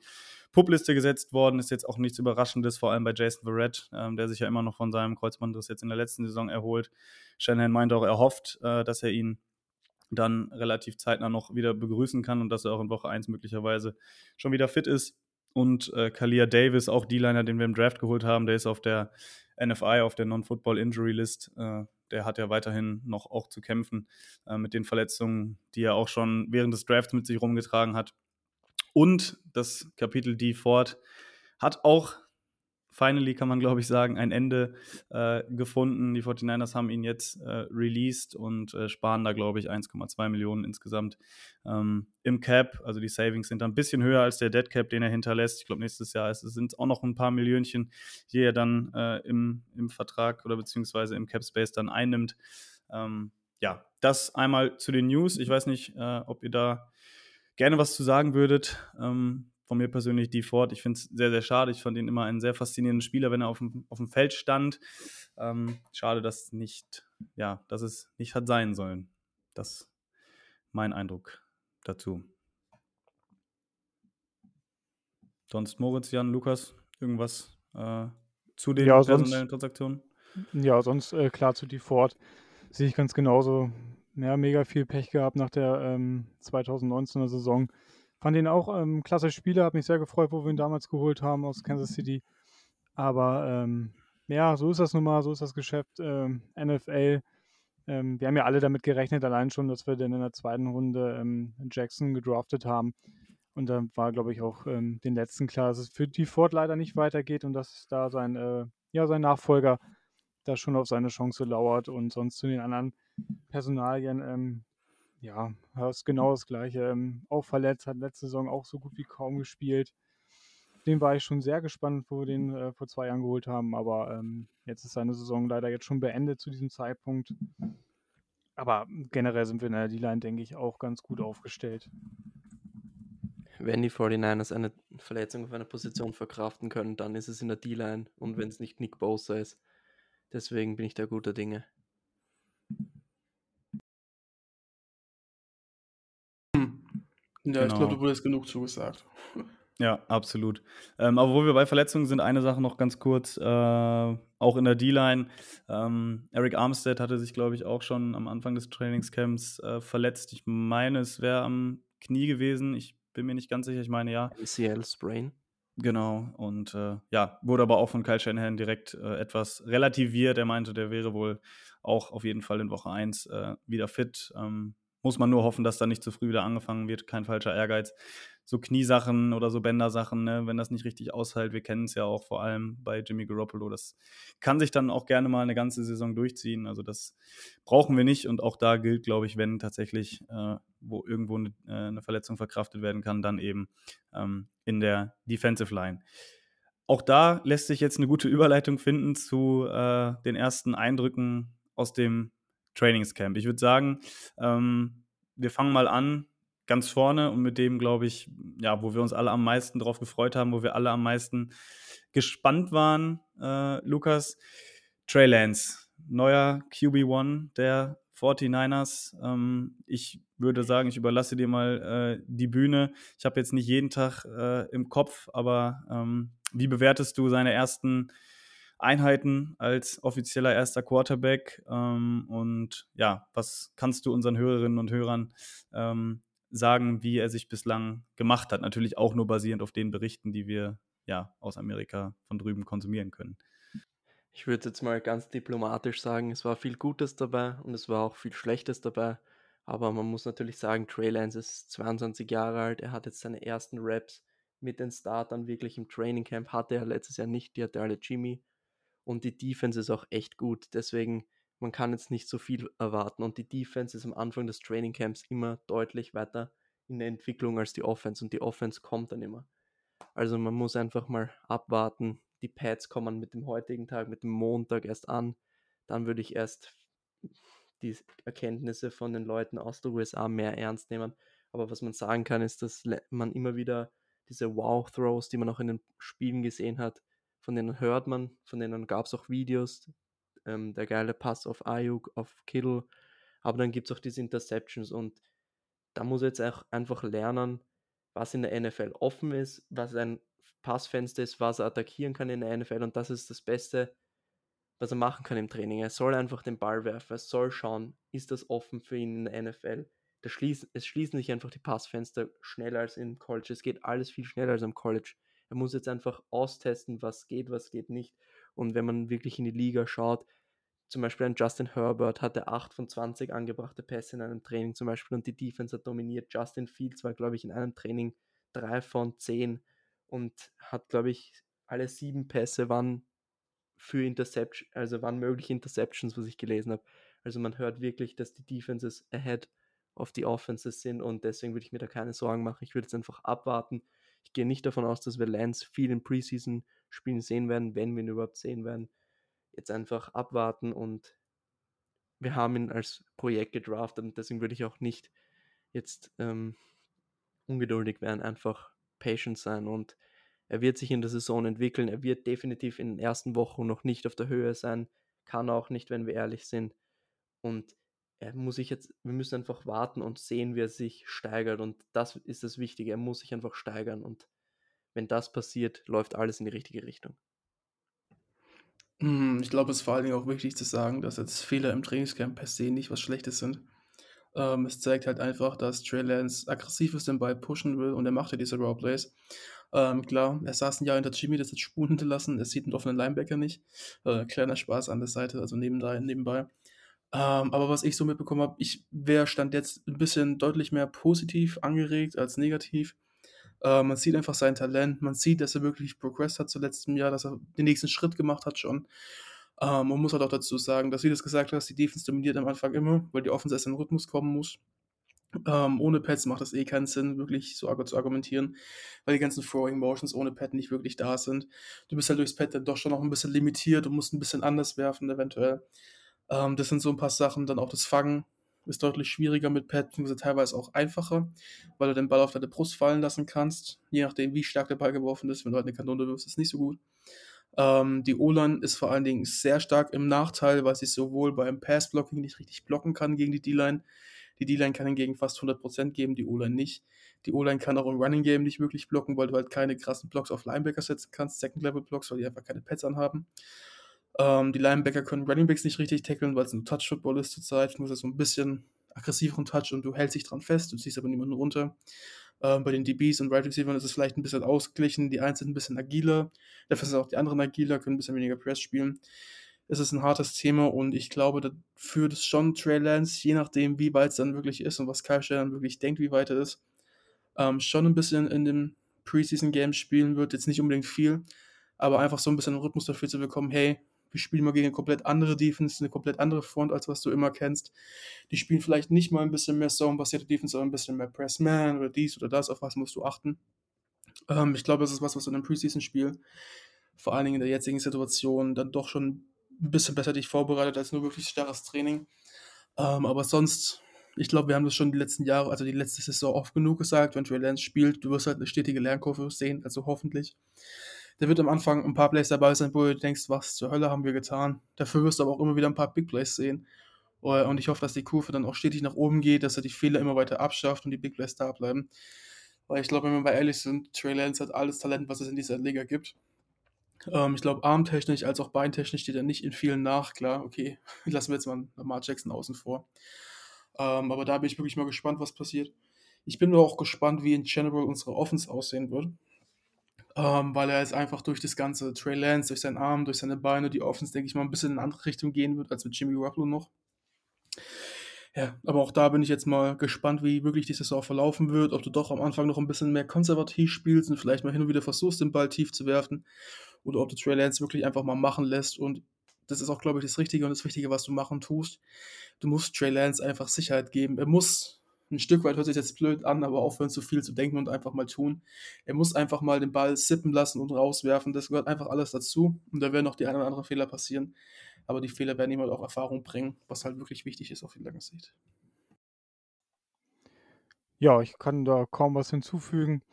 Publiste gesetzt worden. Ist jetzt auch nichts Überraschendes, vor allem bei Jason Verrett, ähm, der sich ja immer noch von seinem Kreuzbandriss jetzt in der letzten Saison erholt. Shanahan meinte auch, er hofft, äh, dass er ihn dann relativ zeitnah noch wieder begrüßen kann und dass er auch in Woche 1 möglicherweise schon wieder fit ist. Und äh, Kalia Davis, auch D-Liner, den wir im Draft geholt haben, der ist auf der NFI, auf der Non-Football Injury List. Äh, der hat ja weiterhin noch auch zu kämpfen äh, mit den Verletzungen, die er auch schon während des Drafts mit sich rumgetragen hat. Und das Kapitel D Ford hat auch finally, kann man glaube ich sagen, ein Ende äh, gefunden. Die 49ers haben ihn jetzt äh, released und äh, sparen da glaube ich 1,2 Millionen insgesamt ähm, im Cap. Also die Savings sind ein bisschen höher als der Dead Cap, den er hinterlässt. Ich glaube, nächstes Jahr sind es auch noch ein paar Millionchen, die er dann äh, im, im Vertrag oder beziehungsweise im Cap Space dann einnimmt. Ähm, ja, das einmal zu den News. Ich weiß nicht, äh, ob ihr da gerne was zu sagen würdet. Ähm, von mir persönlich die Ford. Ich finde es sehr, sehr schade. Ich fand ihn immer einen sehr faszinierenden Spieler, wenn er auf dem, auf dem Feld stand. Ähm, schade, dass nicht, ja, dass es nicht hat sein sollen. Das ist mein Eindruck dazu. Sonst Moritz, Jan, Lukas, irgendwas äh, zu den ja, personellen Transaktionen? Ja, sonst äh, klar zu die Ford. Sehe ich ganz genauso. Ja, mega viel Pech gehabt nach der ähm, 2019er Saison fand ihn auch ähm, klasse Spieler, habe mich sehr gefreut, wo wir ihn damals geholt haben aus Kansas City. Aber ähm, ja, so ist das nun mal, so ist das Geschäft ähm, NFL. Ähm, wir haben ja alle damit gerechnet, allein schon, dass wir dann in der zweiten Runde ähm, Jackson gedraftet haben. Und dann war, glaube ich, auch ähm, den letzten klar, dass es für die Ford leider nicht weitergeht und dass da sein, äh, ja, sein Nachfolger da schon auf seine Chance lauert und sonst zu den anderen Personalien, ja, ist genau das Gleiche. Ähm, auch verletzt, hat letzte Saison auch so gut wie kaum gespielt. Den war ich schon sehr gespannt, wo wir den äh, vor zwei Jahren geholt haben, aber ähm, jetzt ist seine Saison leider jetzt schon beendet zu diesem Zeitpunkt. Aber generell sind wir in der D-Line, denke ich, auch ganz gut aufgestellt. Wenn die 49ers eine Verletzung auf einer Position verkraften können, dann ist es in der D-Line und wenn es nicht Nick Bosa ist. Deswegen bin ich da guter Dinge. Ja, ich glaube, du wurdest genug zugesagt. Ja, absolut. Ähm, aber wo wir bei Verletzungen sind, eine Sache noch ganz kurz, äh, auch in der D-Line. Ähm, Eric Armstead hatte sich, glaube ich, auch schon am Anfang des Trainingscamps äh, verletzt. Ich meine, es wäre am Knie gewesen. Ich bin mir nicht ganz sicher. Ich meine, ja. ACL Sprain. Genau. Und äh, ja, wurde aber auch von Kyle Shanahan direkt äh, etwas relativiert. Er meinte, der wäre wohl auch auf jeden Fall in Woche 1 äh, wieder fit. Ähm, muss man nur hoffen, dass da nicht zu früh wieder angefangen wird. Kein falscher Ehrgeiz so Kniesachen oder so Bändersachen, ne, wenn das nicht richtig aushält. Wir kennen es ja auch vor allem bei Jimmy Garoppolo. Das kann sich dann auch gerne mal eine ganze Saison durchziehen. Also das brauchen wir nicht. Und auch da gilt, glaube ich, wenn tatsächlich äh, wo irgendwo eine, äh, eine, Verletzung verkraftet werden kann, dann eben ähm, in der Defensive Line. Auch da lässt sich jetzt eine gute Überleitung finden zu äh, den ersten Eindrücken aus dem Trainingscamp. Ich würde sagen, ähm, wir fangen mal an ganz vorne und mit dem, glaube ich, ja, wo wir uns alle am meisten drauf gefreut haben, wo wir alle am meisten gespannt waren, äh, Lukas. Trey Lance, neuer QB1 der 49ers. Ähm, ich würde sagen, ich überlasse dir mal äh, die Bühne. Ich habe jetzt nicht jeden Tag äh, im Kopf, aber ähm, wie bewertest du seine ersten Einheiten als offizieller erster Quarterback? Ähm, und ja, was kannst du unseren Hörerinnen und Hörern ähm, sagen, wie er sich bislang gemacht hat. Natürlich auch nur basierend auf den Berichten, die wir ja aus Amerika von drüben konsumieren können. Ich würde jetzt mal ganz diplomatisch sagen, es war viel Gutes dabei und es war auch viel Schlechtes dabei. Aber man muss natürlich sagen, Trey Lance ist 22 Jahre alt, er hat jetzt seine ersten Raps mit den Startern wirklich im Training Camp, hatte er letztes Jahr nicht, die hatte alle Jimmy. Und die Defense ist auch echt gut. Deswegen man kann jetzt nicht so viel erwarten. Und die Defense ist am Anfang des Training Camps immer deutlich weiter in der Entwicklung als die Offense und die Offense kommt dann immer. Also man muss einfach mal abwarten. Die Pads kommen mit dem heutigen Tag, mit dem Montag erst an. Dann würde ich erst die Erkenntnisse von den Leuten aus der USA mehr ernst nehmen. Aber was man sagen kann, ist, dass man immer wieder diese Wow-Throws, die man auch in den Spielen gesehen hat, von denen hört man, von denen gab es auch Videos, ähm, der geile Pass auf Ayuk, auf Kittle. Aber dann gibt es auch diese Interceptions und da muss er jetzt auch einfach lernen, was in der NFL offen ist, was ein Passfenster ist, was er attackieren kann in der NFL und das ist das Beste, was er machen kann im Training. Er soll einfach den Ball werfen, er soll schauen, ist das offen für ihn in der NFL. Das schließt, es schließen sich einfach die Passfenster schneller als im College. Es geht alles viel schneller als am College. Er muss jetzt einfach austesten, was geht, was geht nicht. Und wenn man wirklich in die Liga schaut, zum Beispiel ein Justin Herbert hatte 8 von 20 angebrachte Pässe in einem Training zum Beispiel und die Defense hat dominiert. Justin Fields war, glaube ich, in einem Training 3 von 10 und hat, glaube ich, alle sieben Pässe waren für Interception, also waren mögliche Interceptions, was ich gelesen habe. Also man hört wirklich, dass die Defenses ahead of die Offenses sind und deswegen würde ich mir da keine Sorgen machen. Ich würde jetzt einfach abwarten. Ich gehe nicht davon aus, dass wir Lance viel in Preseason-Spielen sehen werden, wenn wir ihn überhaupt sehen werden jetzt einfach abwarten und wir haben ihn als Projekt gedraftet und deswegen würde ich auch nicht jetzt ähm, ungeduldig werden, einfach patient sein und er wird sich in der Saison entwickeln. Er wird definitiv in den ersten Wochen noch nicht auf der Höhe sein, kann auch nicht, wenn wir ehrlich sind. Und er muss sich jetzt, wir müssen einfach warten und sehen, wie er sich steigert. Und das ist das Wichtige. Er muss sich einfach steigern. Und wenn das passiert, läuft alles in die richtige Richtung. Hm, ich glaube, es ist vor allen Dingen auch wichtig zu sagen, dass jetzt Fehler im Trainingscamp per se nicht was Schlechtes sind. Ähm, es zeigt halt einfach, dass Trey Lance aggressiv ist, den Ball pushen will und er macht ja diese Raw Plays. Ähm, klar, er saß ein Jahr hinter Jimmy, das hat Spuren hinterlassen, er sieht einen offenen Linebacker nicht. Äh, kleiner Spaß an der Seite, also nebenbei. Ähm, aber was ich so mitbekommen habe, ich wäre stand jetzt ein bisschen deutlich mehr positiv angeregt als negativ. Äh, man sieht einfach sein Talent, man sieht, dass er wirklich progressed hat zu letztem Jahr, dass er den nächsten Schritt gemacht hat schon. Ähm, man muss halt auch dazu sagen, dass, wie du es gesagt hast, die Defense dominiert am Anfang immer, weil die Offense erst in den Rhythmus kommen muss. Ähm, ohne Pads macht das eh keinen Sinn, wirklich so zu argumentieren, weil die ganzen Throwing Motions ohne Pad nicht wirklich da sind. Du bist halt durchs Pad dann doch schon noch ein bisschen limitiert und musst ein bisschen anders werfen, eventuell. Ähm, das sind so ein paar Sachen. Dann auch das Fangen ist deutlich schwieriger mit Pad, beziehungsweise teilweise auch einfacher, weil du den Ball auf deine Brust fallen lassen kannst. Je nachdem, wie stark der Ball geworfen ist. Wenn du halt eine Kanone wirfst, ist nicht so gut. Ähm, die O-Line ist vor allen Dingen sehr stark im Nachteil, weil sie sowohl beim Pass-Blocking nicht richtig blocken kann gegen die D-Line. Die D-Line kann hingegen fast 100% geben, die O-Line nicht. Die O-Line kann auch im Running Game nicht wirklich blocken, weil du halt keine krassen Blocks auf Linebacker setzen kannst, Second-Level-Blocks, weil die einfach keine Pads anhaben. Ähm, die Linebacker können Running Backs nicht richtig tackeln, weil es ein Touch-Football ist zurzeit. Du musst so ein bisschen aggressiveren Touch und du hältst dich dran fest, du ziehst aber niemanden runter. Ähm, bei den DBs und Right Receivers ist es vielleicht ein bisschen ausgeglichen. Die einen sind ein bisschen agiler, dafür sind auch die anderen agiler, können ein bisschen weniger Press spielen. Es ist ein hartes Thema und ich glaube, da führt es schon Trey Lance, je nachdem, wie weit es dann wirklich ist und was Kyle dann wirklich denkt, wie weit er ist, ähm, schon ein bisschen in dem Preseason-Game spielen wird. Jetzt nicht unbedingt viel, aber einfach so ein bisschen einen Rhythmus dafür zu bekommen, hey, wir spielen mal gegen eine komplett andere Defense, eine komplett andere Front, als was du immer kennst. Die spielen vielleicht nicht mal ein bisschen mehr Zone-basierte Defense, sondern ein bisschen mehr Press-Man oder dies oder das, auf was musst du achten. Ähm, ich glaube, das ist was, was in einem Preseason-Spiel, vor allen Dingen in der jetzigen Situation, dann doch schon ein bisschen besser dich vorbereitet als nur wirklich starres Training. Ähm, aber sonst, ich glaube, wir haben das schon die letzten Jahre, also die letzte Saison oft genug gesagt, wenn Trey Lance spielt, du wirst halt eine stetige Lernkurve sehen, also hoffentlich. Der wird am Anfang ein paar Plays dabei sein, wo du denkst, was zur Hölle haben wir getan. Dafür wirst du aber auch immer wieder ein paar Big Plays sehen. Äh, und ich hoffe, dass die Kurve dann auch stetig nach oben geht, dass er die Fehler immer weiter abschafft und die Big Plays da bleiben. Weil ich glaube, wenn wir mal ehrlich sind, Trey Lance hat alles Talent, was es in dieser Liga gibt. Ähm, ich glaube, armtechnisch als auch beintechnisch steht er nicht in vielen nach. Klar, okay, lassen wir jetzt mal Lamar Jackson außen vor. Ähm, aber da bin ich wirklich mal gespannt, was passiert. Ich bin aber auch gespannt, wie in general unsere Offense aussehen wird ähm, weil er jetzt einfach durch das ganze Trey Lance, durch seinen Arm, durch seine Beine, die Offense, denke ich mal, ein bisschen in eine andere Richtung gehen wird als mit Jimmy Garoppolo noch. Ja, aber auch da bin ich jetzt mal gespannt, wie wirklich die Saison verlaufen wird, ob du doch am Anfang noch ein bisschen mehr konservativ spielst und vielleicht mal hin und wieder versuchst, den Ball tief zu werfen oder ob du Trey Lance wirklich einfach mal machen lässt und das ist auch, glaube ich, das Richtige und das Wichtige, was du machen tust. Du musst Trey Lance einfach Sicherheit geben. Er muss ein Stück weit hört sich jetzt blöd an, aber aufhören zu viel zu denken und einfach mal tun. Er muss einfach mal den Ball sippen lassen und rauswerfen. Das gehört einfach alles dazu. Und da werden noch die ein oder anderen Fehler passieren. Aber die Fehler werden ihm halt auch Erfahrung bringen, was halt wirklich wichtig ist auf die lange Sicht. Ja, ich kann da kaum was hinzufügen.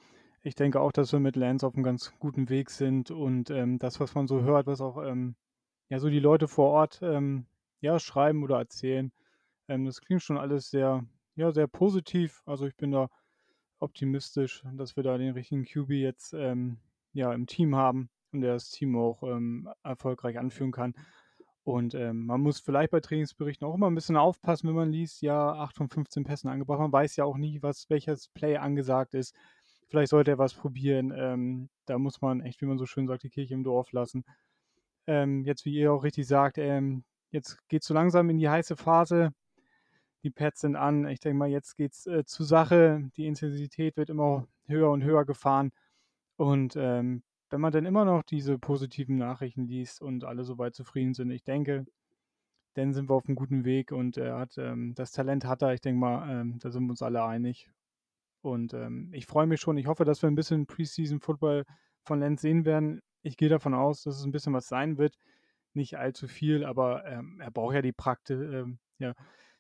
Ich denke auch, dass wir mit Lance auf einem ganz guten Weg sind und ähm, das, was man so hört, was auch ähm, ja so die Leute vor Ort ähm, ja schreiben oder erzählen, ähm, das klingt schon alles sehr ja, sehr positiv. Also ich bin da optimistisch, dass wir da den richtigen QB jetzt ähm, ja, im Team haben und der das Team auch ähm, erfolgreich anführen kann. Und ähm, man muss vielleicht bei Trainingsberichten auch immer ein bisschen aufpassen, wenn man liest, ja, 8 von 15 Pässen angebracht. Man weiß ja auch nie, was welches Play angesagt ist. Vielleicht sollte er was probieren. Ähm, da muss man echt, wie man so schön sagt, die Kirche im Dorf lassen. Ähm, jetzt, wie ihr auch richtig sagt, ähm, jetzt geht es so langsam in die heiße Phase die Pads sind an. Ich denke mal, jetzt geht es äh, zur Sache. Die Intensität wird immer höher und höher gefahren. Und ähm, wenn man dann immer noch diese positiven Nachrichten liest und alle soweit zufrieden sind, ich denke, dann sind wir auf einem guten Weg und er hat ähm, das Talent hat er. Ich denke mal, ähm, da sind wir uns alle einig. Und ähm, ich freue mich schon. Ich hoffe, dass wir ein bisschen Preseason Football von Lenz sehen werden. Ich gehe davon aus, dass es ein bisschen was sein wird. Nicht allzu viel, aber ähm, er braucht ja die Praktik, ähm, ja,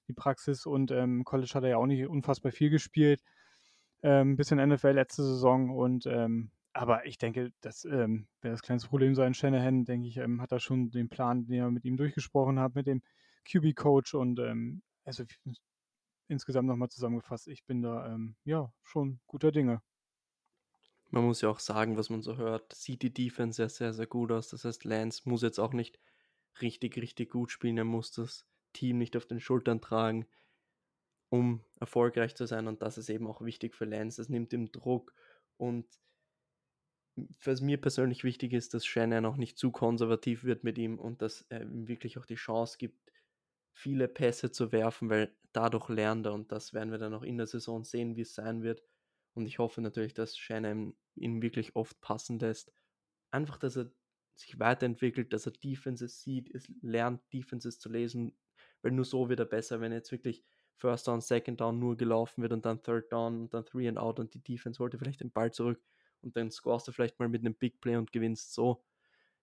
die Praxis und ähm, College hat er ja auch nicht unfassbar viel gespielt. Ähm, bisschen NFL letzte Saison und ähm, aber ich denke, das ähm, wäre das kleinste Problem sein. Shanahan, denke ich, ähm, hat da schon den Plan, den er mit ihm durchgesprochen hat, mit dem QB-Coach und ähm, also insgesamt nochmal zusammengefasst, ich bin da ähm, ja schon guter Dinge. Man muss ja auch sagen, was man so hört, sieht die Defense ja sehr, sehr gut aus. Das heißt, Lance muss jetzt auch nicht richtig, richtig gut spielen. Er muss das Team nicht auf den Schultern tragen. um erfolgreich zu sein. Und das ist eben auch wichtig für Lance. Das nimmt ihm Druck. Und was mir persönlich wichtig ist, dass Shannon auch nicht zu konservativ wird mit ihm und dass er ihm wirklich auch die Chance gibt, viele Pässe zu werfen, weil dadurch lernt er und das werden wir dann auch in der Saison sehen, wie es sein wird. Und ich hoffe natürlich, dass Shannon ihn wirklich oft passen lässt. Einfach, dass er sich weiterentwickelt, dass er Defenses sieht, es lernt, Defenses zu lesen, weil nur so wird er besser, wenn jetzt wirklich First Down, Second Down nur gelaufen wird und dann Third Down und dann Three and Out und die Defense holt vielleicht den Ball zurück und dann scorest du vielleicht mal mit einem Big Play und gewinnst so.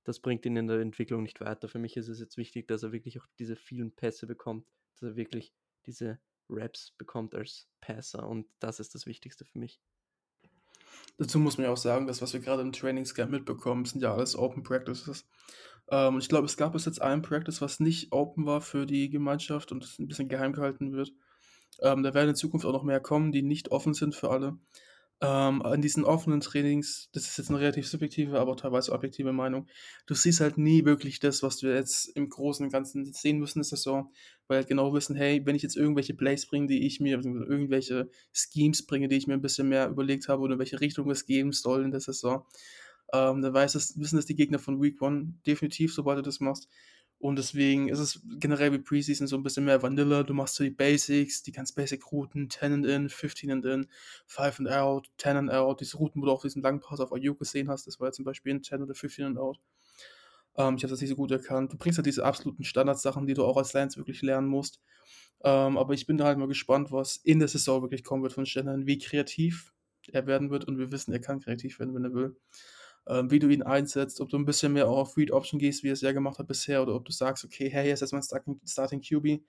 Das bringt ihn in der Entwicklung nicht weiter. Für mich ist es jetzt wichtig, dass er wirklich auch diese vielen Pässe bekommt, dass er wirklich diese Raps bekommt als Passer und das ist das Wichtigste für mich. Dazu muss man ja auch sagen, das, was wir gerade im Trainingscamp mitbekommen, sind ja alles Open Practices. Ähm, ich glaube, es gab bis jetzt ein Practice, was nicht open war für die Gemeinschaft und ein bisschen geheim gehalten wird. Ähm, da werden in Zukunft auch noch mehr kommen, die nicht offen sind für alle ähm, an diesen offenen Trainings, das ist jetzt eine relativ subjektive, aber teilweise objektive Meinung, du siehst halt nie wirklich das, was wir jetzt im Großen und Ganzen sehen müssen in der Saison, weil halt genau wissen, hey, wenn ich jetzt irgendwelche Plays bringe, die ich mir, irgendwelche Schemes bringe, die ich mir ein bisschen mehr überlegt habe oder in welche Richtung es geben soll in der Saison, ähm, dann weiß das, wissen das die Gegner von Week One definitiv, sobald du das machst. Und deswegen ist es generell wie Preseason so ein bisschen mehr Vanilla. Du machst so die Basics, die ganz Basic-Routen, 10 and in, 15 and in, 5 and out, 10 and out. Diese Routen, wo du auch diesen langen Pass auf Ayuk gesehen hast, das war ja zum Beispiel ein 10 oder 15 and out. Ähm, ich habe das nicht so gut erkannt. Du bringst halt diese absoluten Standardsachen, die du auch als Lance wirklich lernen musst. Ähm, aber ich bin da halt mal gespannt, was in der Saison wirklich kommen wird von Shannon, wie kreativ er werden wird. Und wir wissen, er kann kreativ werden, wenn er will wie du ihn einsetzt, ob du ein bisschen mehr auf Read Option gehst, wie er es ja gemacht hat bisher, oder ob du sagst, okay, hey, hier ist jetzt mein Starting, QB.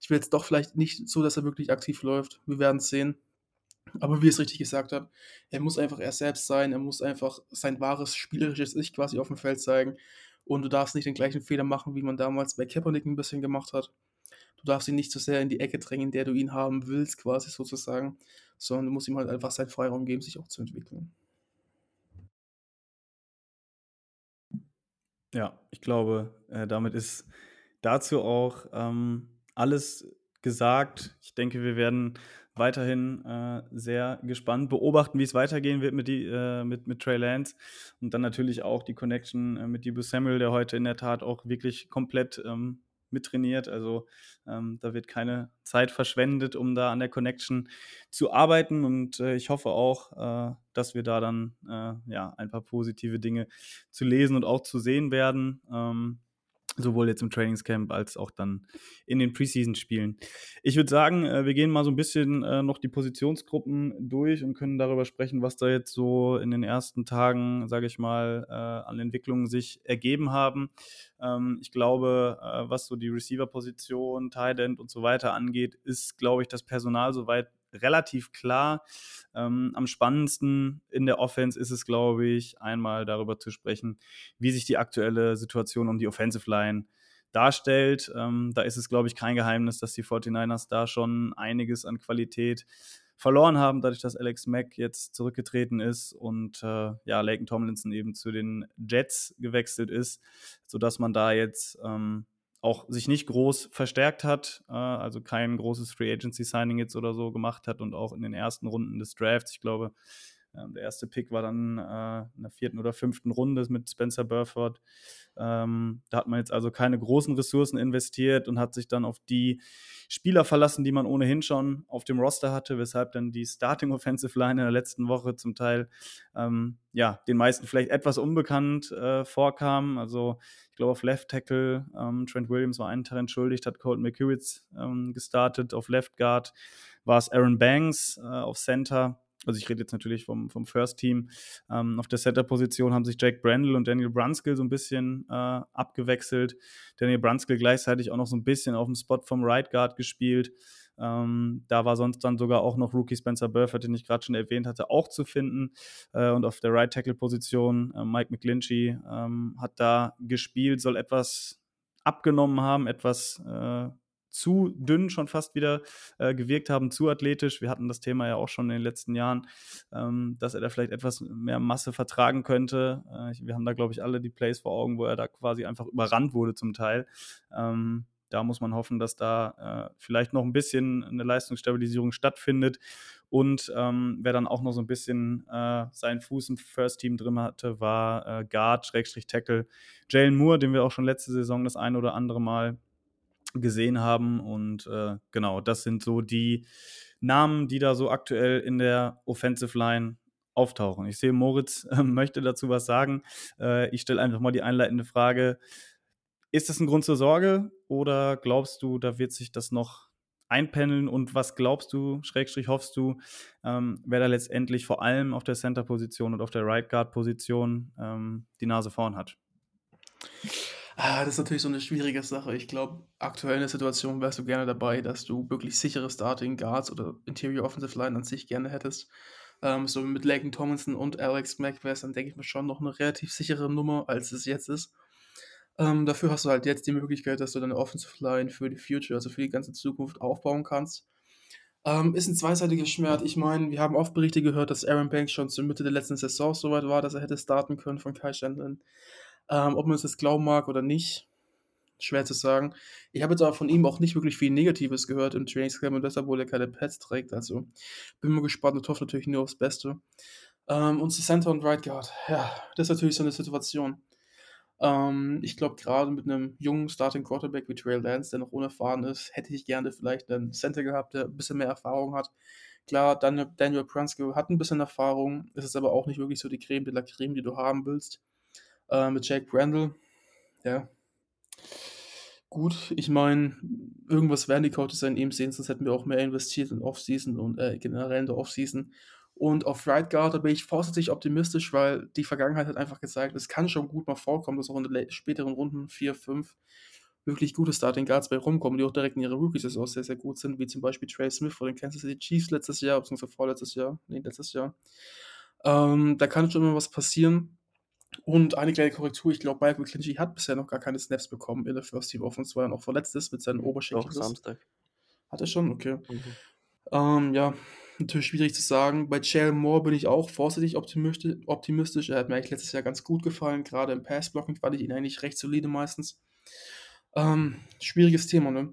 Ich will jetzt doch vielleicht nicht so, dass er wirklich aktiv läuft. Wir werden es sehen. Aber wie ich es richtig gesagt habe, er muss einfach er selbst sein, er muss einfach sein wahres spielerisches Ich quasi auf dem Feld zeigen. Und du darfst nicht den gleichen Fehler machen, wie man damals bei Kaepernick ein bisschen gemacht hat. Du darfst ihn nicht zu so sehr in die Ecke drängen, in der du ihn haben willst, quasi sozusagen, sondern du musst ihm halt einfach seinen Freiraum geben, sich auch zu entwickeln. Ja, ich glaube, äh, damit ist dazu auch ähm, alles gesagt. Ich denke, wir werden weiterhin äh, sehr gespannt beobachten, wie es weitergehen wird mit, die, äh, mit, mit Trey Lance und dann natürlich auch die Connection äh, mit Debo Samuel, der heute in der Tat auch wirklich komplett ähm, mittrainiert. Also ähm, da wird keine Zeit verschwendet, um da an der Connection zu arbeiten. Und äh, ich hoffe auch, äh, dass wir da dann äh, ja, ein paar positive Dinge zu lesen und auch zu sehen werden. Ähm, sowohl jetzt im Trainingscamp als auch dann in den Preseason-Spielen. Ich würde sagen, äh, wir gehen mal so ein bisschen äh, noch die Positionsgruppen durch und können darüber sprechen, was da jetzt so in den ersten Tagen, sage ich mal, äh, an Entwicklungen sich ergeben haben. Ähm, ich glaube, was so die Receiver-Position, Tight End und so weiter angeht, ist, glaube ich, das Personal soweit relativ klar. Ähm, am spannendsten in der Offense ist es, glaube ich, einmal darüber zu sprechen, wie sich die aktuelle Situation um die Offensive Line darstellt. Ähm, da ist es, glaube ich, kein Geheimnis, dass die 49ers da schon einiges an Qualität verloren haben, dadurch, dass Alex Mack jetzt zurückgetreten ist und äh, ja, Laken Tomlinson eben zu den Jets gewechselt ist, sodass man da jetzt ähm, auch sich nicht groß verstärkt hat, äh, also kein großes Free Agency Signing jetzt oder so gemacht hat und auch in den ersten Runden des Drafts, ich glaube, ähm, der erste Pick war dann äh, in der vierten oder fünften Runde mit Spencer Burford. Ähm, da hat man jetzt also keine großen Ressourcen investiert und hat sich dann auf die Spieler verlassen, die man ohnehin schon auf dem Roster hatte, weshalb dann die Starting Offensive Line in der letzten Woche zum Teil ähm, ja, den meisten vielleicht etwas unbekannt äh, vorkam. Also ich glaube auf Left Tackle, ähm, Trent Williams war einen Teil entschuldigt, hat Colton McCurritz ähm, gestartet. Auf Left Guard war es Aaron Banks, äh, auf Center also ich rede jetzt natürlich vom, vom First Team. Ähm, auf der Center-Position haben sich Jake Brandle und Daniel Brunskill so ein bisschen äh, abgewechselt. Daniel Brunskill gleichzeitig auch noch so ein bisschen auf dem Spot vom Right Guard gespielt. Ähm, da war sonst dann sogar auch noch Rookie Spencer Burford, den ich gerade schon erwähnt hatte, auch zu finden. Äh, und auf der Right Tackle Position äh, Mike McGlinchey ähm, hat da gespielt, soll etwas abgenommen haben, etwas äh, zu dünn schon fast wieder äh, gewirkt haben, zu athletisch. Wir hatten das Thema ja auch schon in den letzten Jahren, ähm, dass er da vielleicht etwas mehr Masse vertragen könnte. Äh, wir haben da, glaube ich, alle die Plays vor Augen, wo er da quasi einfach überrannt wurde zum Teil. Ähm, da muss man hoffen, dass da äh, vielleicht noch ein bisschen eine Leistungsstabilisierung stattfindet. Und ähm, wer dann auch noch so ein bisschen äh, seinen Fuß im First Team drin hatte, war äh, Guard, Schrägstrich Tackle, Jalen Moore, den wir auch schon letzte Saison das ein oder andere Mal gesehen haben. Und äh, genau, das sind so die Namen, die da so aktuell in der Offensive Line auftauchen. Ich sehe, Moritz äh, möchte dazu was sagen. Äh, ich stelle einfach mal die einleitende Frage. Ist das ein Grund zur Sorge oder glaubst du, da wird sich das noch einpendeln und was glaubst du, Schrägstrich hoffst du, ähm, wer da letztendlich vor allem auf der Center-Position und auf der Right Guard-Position ähm, die Nase vorn hat? Ah, das ist natürlich so eine schwierige Sache. Ich glaube, aktuell in der Situation wärst du gerne dabei, dass du wirklich sichere Starting Guards oder Interior Offensive Line an sich gerne hättest. Ähm, so mit Laken Tomlinson und Alex Mack wäre es dann, denke ich mal, schon noch eine relativ sichere Nummer, als es jetzt ist. Ähm, dafür hast du halt jetzt die Möglichkeit, dass du deine Offensive Line für die Future, also für die ganze Zukunft aufbauen kannst. Ähm, ist ein zweiseitiges Schmerz. Ich meine, wir haben oft Berichte gehört, dass Aaron Banks schon zur Mitte der letzten Saison so weit war, dass er hätte starten können von Kai Shannon. Ähm, ob man es jetzt glauben mag oder nicht, schwer zu sagen. Ich habe jetzt aber von ihm auch nicht wirklich viel Negatives gehört im Trainingscamp und deshalb wohl er keine Pads trägt. Also bin mal gespannt und hoffe natürlich nur aufs Beste. Ähm, und zu Center und Right Guard, ja, das ist natürlich so eine Situation. Ähm, ich glaube, gerade mit einem jungen Starting Quarterback wie Trey Lance, der noch unerfahren ist, hätte ich gerne vielleicht einen Center gehabt, der ein bisschen mehr Erfahrung hat. Klar, Daniel, Daniel Prunskill hat ein bisschen Erfahrung, ist es aber auch nicht wirklich so die Creme de la Creme, die du haben willst. Äh, mit Jake Brandle, ja. Gut, ich meine, irgendwas werden die Coaches an ihm sehen, sonst hätten wir auch mehr investiert in Offseason und äh, generell in der Offseason. Und auf Right Guard da bin ich vorsichtig optimistisch, weil die Vergangenheit hat einfach gezeigt, es kann schon gut mal vorkommen, dass auch in den späteren Runden 4, 5 wirklich gute Starting Guards bei rumkommen, die auch direkt in ihrer Rookie-Saison sehr, sehr gut sind, wie zum Beispiel Trey Smith von den Kansas City Chiefs letztes Jahr, beziehungsweise vorletztes Jahr, nee, letztes Jahr. Ähm, da kann schon immer was passieren. Und eine kleine Korrektur, ich glaube, Michael McClinchy hat bisher noch gar keine Snaps bekommen in der First Team Offense, weil er noch verletzt ist mit seinen Oberschenkeln. Doch, Samstag. Hat er schon? Okay. Mhm. Ähm, ja, natürlich schwierig zu sagen. Bei Jalen Moore bin ich auch vorsichtig optimistisch. Er hat mir eigentlich letztes Jahr ganz gut gefallen. Gerade im Passblocking fand ich ihn eigentlich recht solide meistens. Ähm, schwieriges Thema, ne?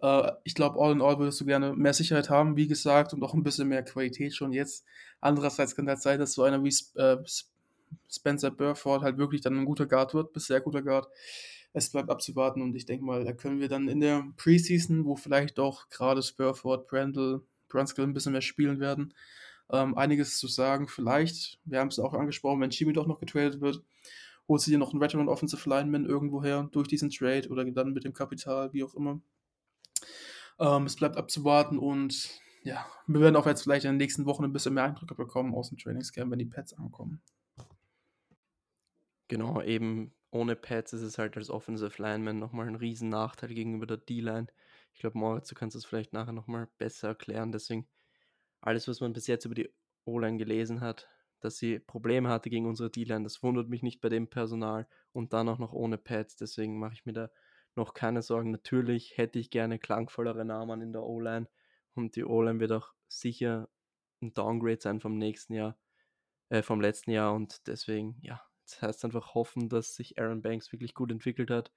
Äh, ich glaube, all in all würdest du gerne mehr Sicherheit haben, wie gesagt, und auch ein bisschen mehr Qualität schon jetzt. Andererseits kann das sein, dass so einer wie äh, Spencer Burford halt wirklich dann ein guter Guard wird, bis sehr guter Guard. Es bleibt abzuwarten und ich denke mal, da können wir dann in der Preseason, wo vielleicht auch gerade Spurford, Brandel, Brunskill ein bisschen mehr spielen werden, ähm, einiges zu sagen. Vielleicht, wir haben es auch angesprochen, wenn Jimmy doch noch getradet wird, holt sie dir noch einen Veteran Offensive Lineman irgendwoher durch diesen Trade oder dann mit dem Kapital, wie auch immer. Ähm, es bleibt abzuwarten und ja, wir werden auch jetzt vielleicht in den nächsten Wochen ein bisschen mehr Eindrücke bekommen aus dem Trainingscamp, wenn die Pets ankommen. Genau, eben ohne Pads ist es halt als Offensive Lineman nochmal ein riesen Nachteil gegenüber der D-Line. Ich glaube, Moritz, du kannst das vielleicht nachher nochmal besser erklären. Deswegen, alles, was man bis jetzt über die O-Line gelesen hat, dass sie Probleme hatte gegen unsere D-Line, das wundert mich nicht bei dem Personal und dann auch noch ohne Pads. Deswegen mache ich mir da noch keine Sorgen. Natürlich hätte ich gerne klangvollere Namen in der O-Line und die O-Line wird auch sicher ein Downgrade sein vom nächsten Jahr, äh, vom letzten Jahr und deswegen, ja, das heißt einfach hoffen, dass sich Aaron Banks wirklich gut entwickelt hat.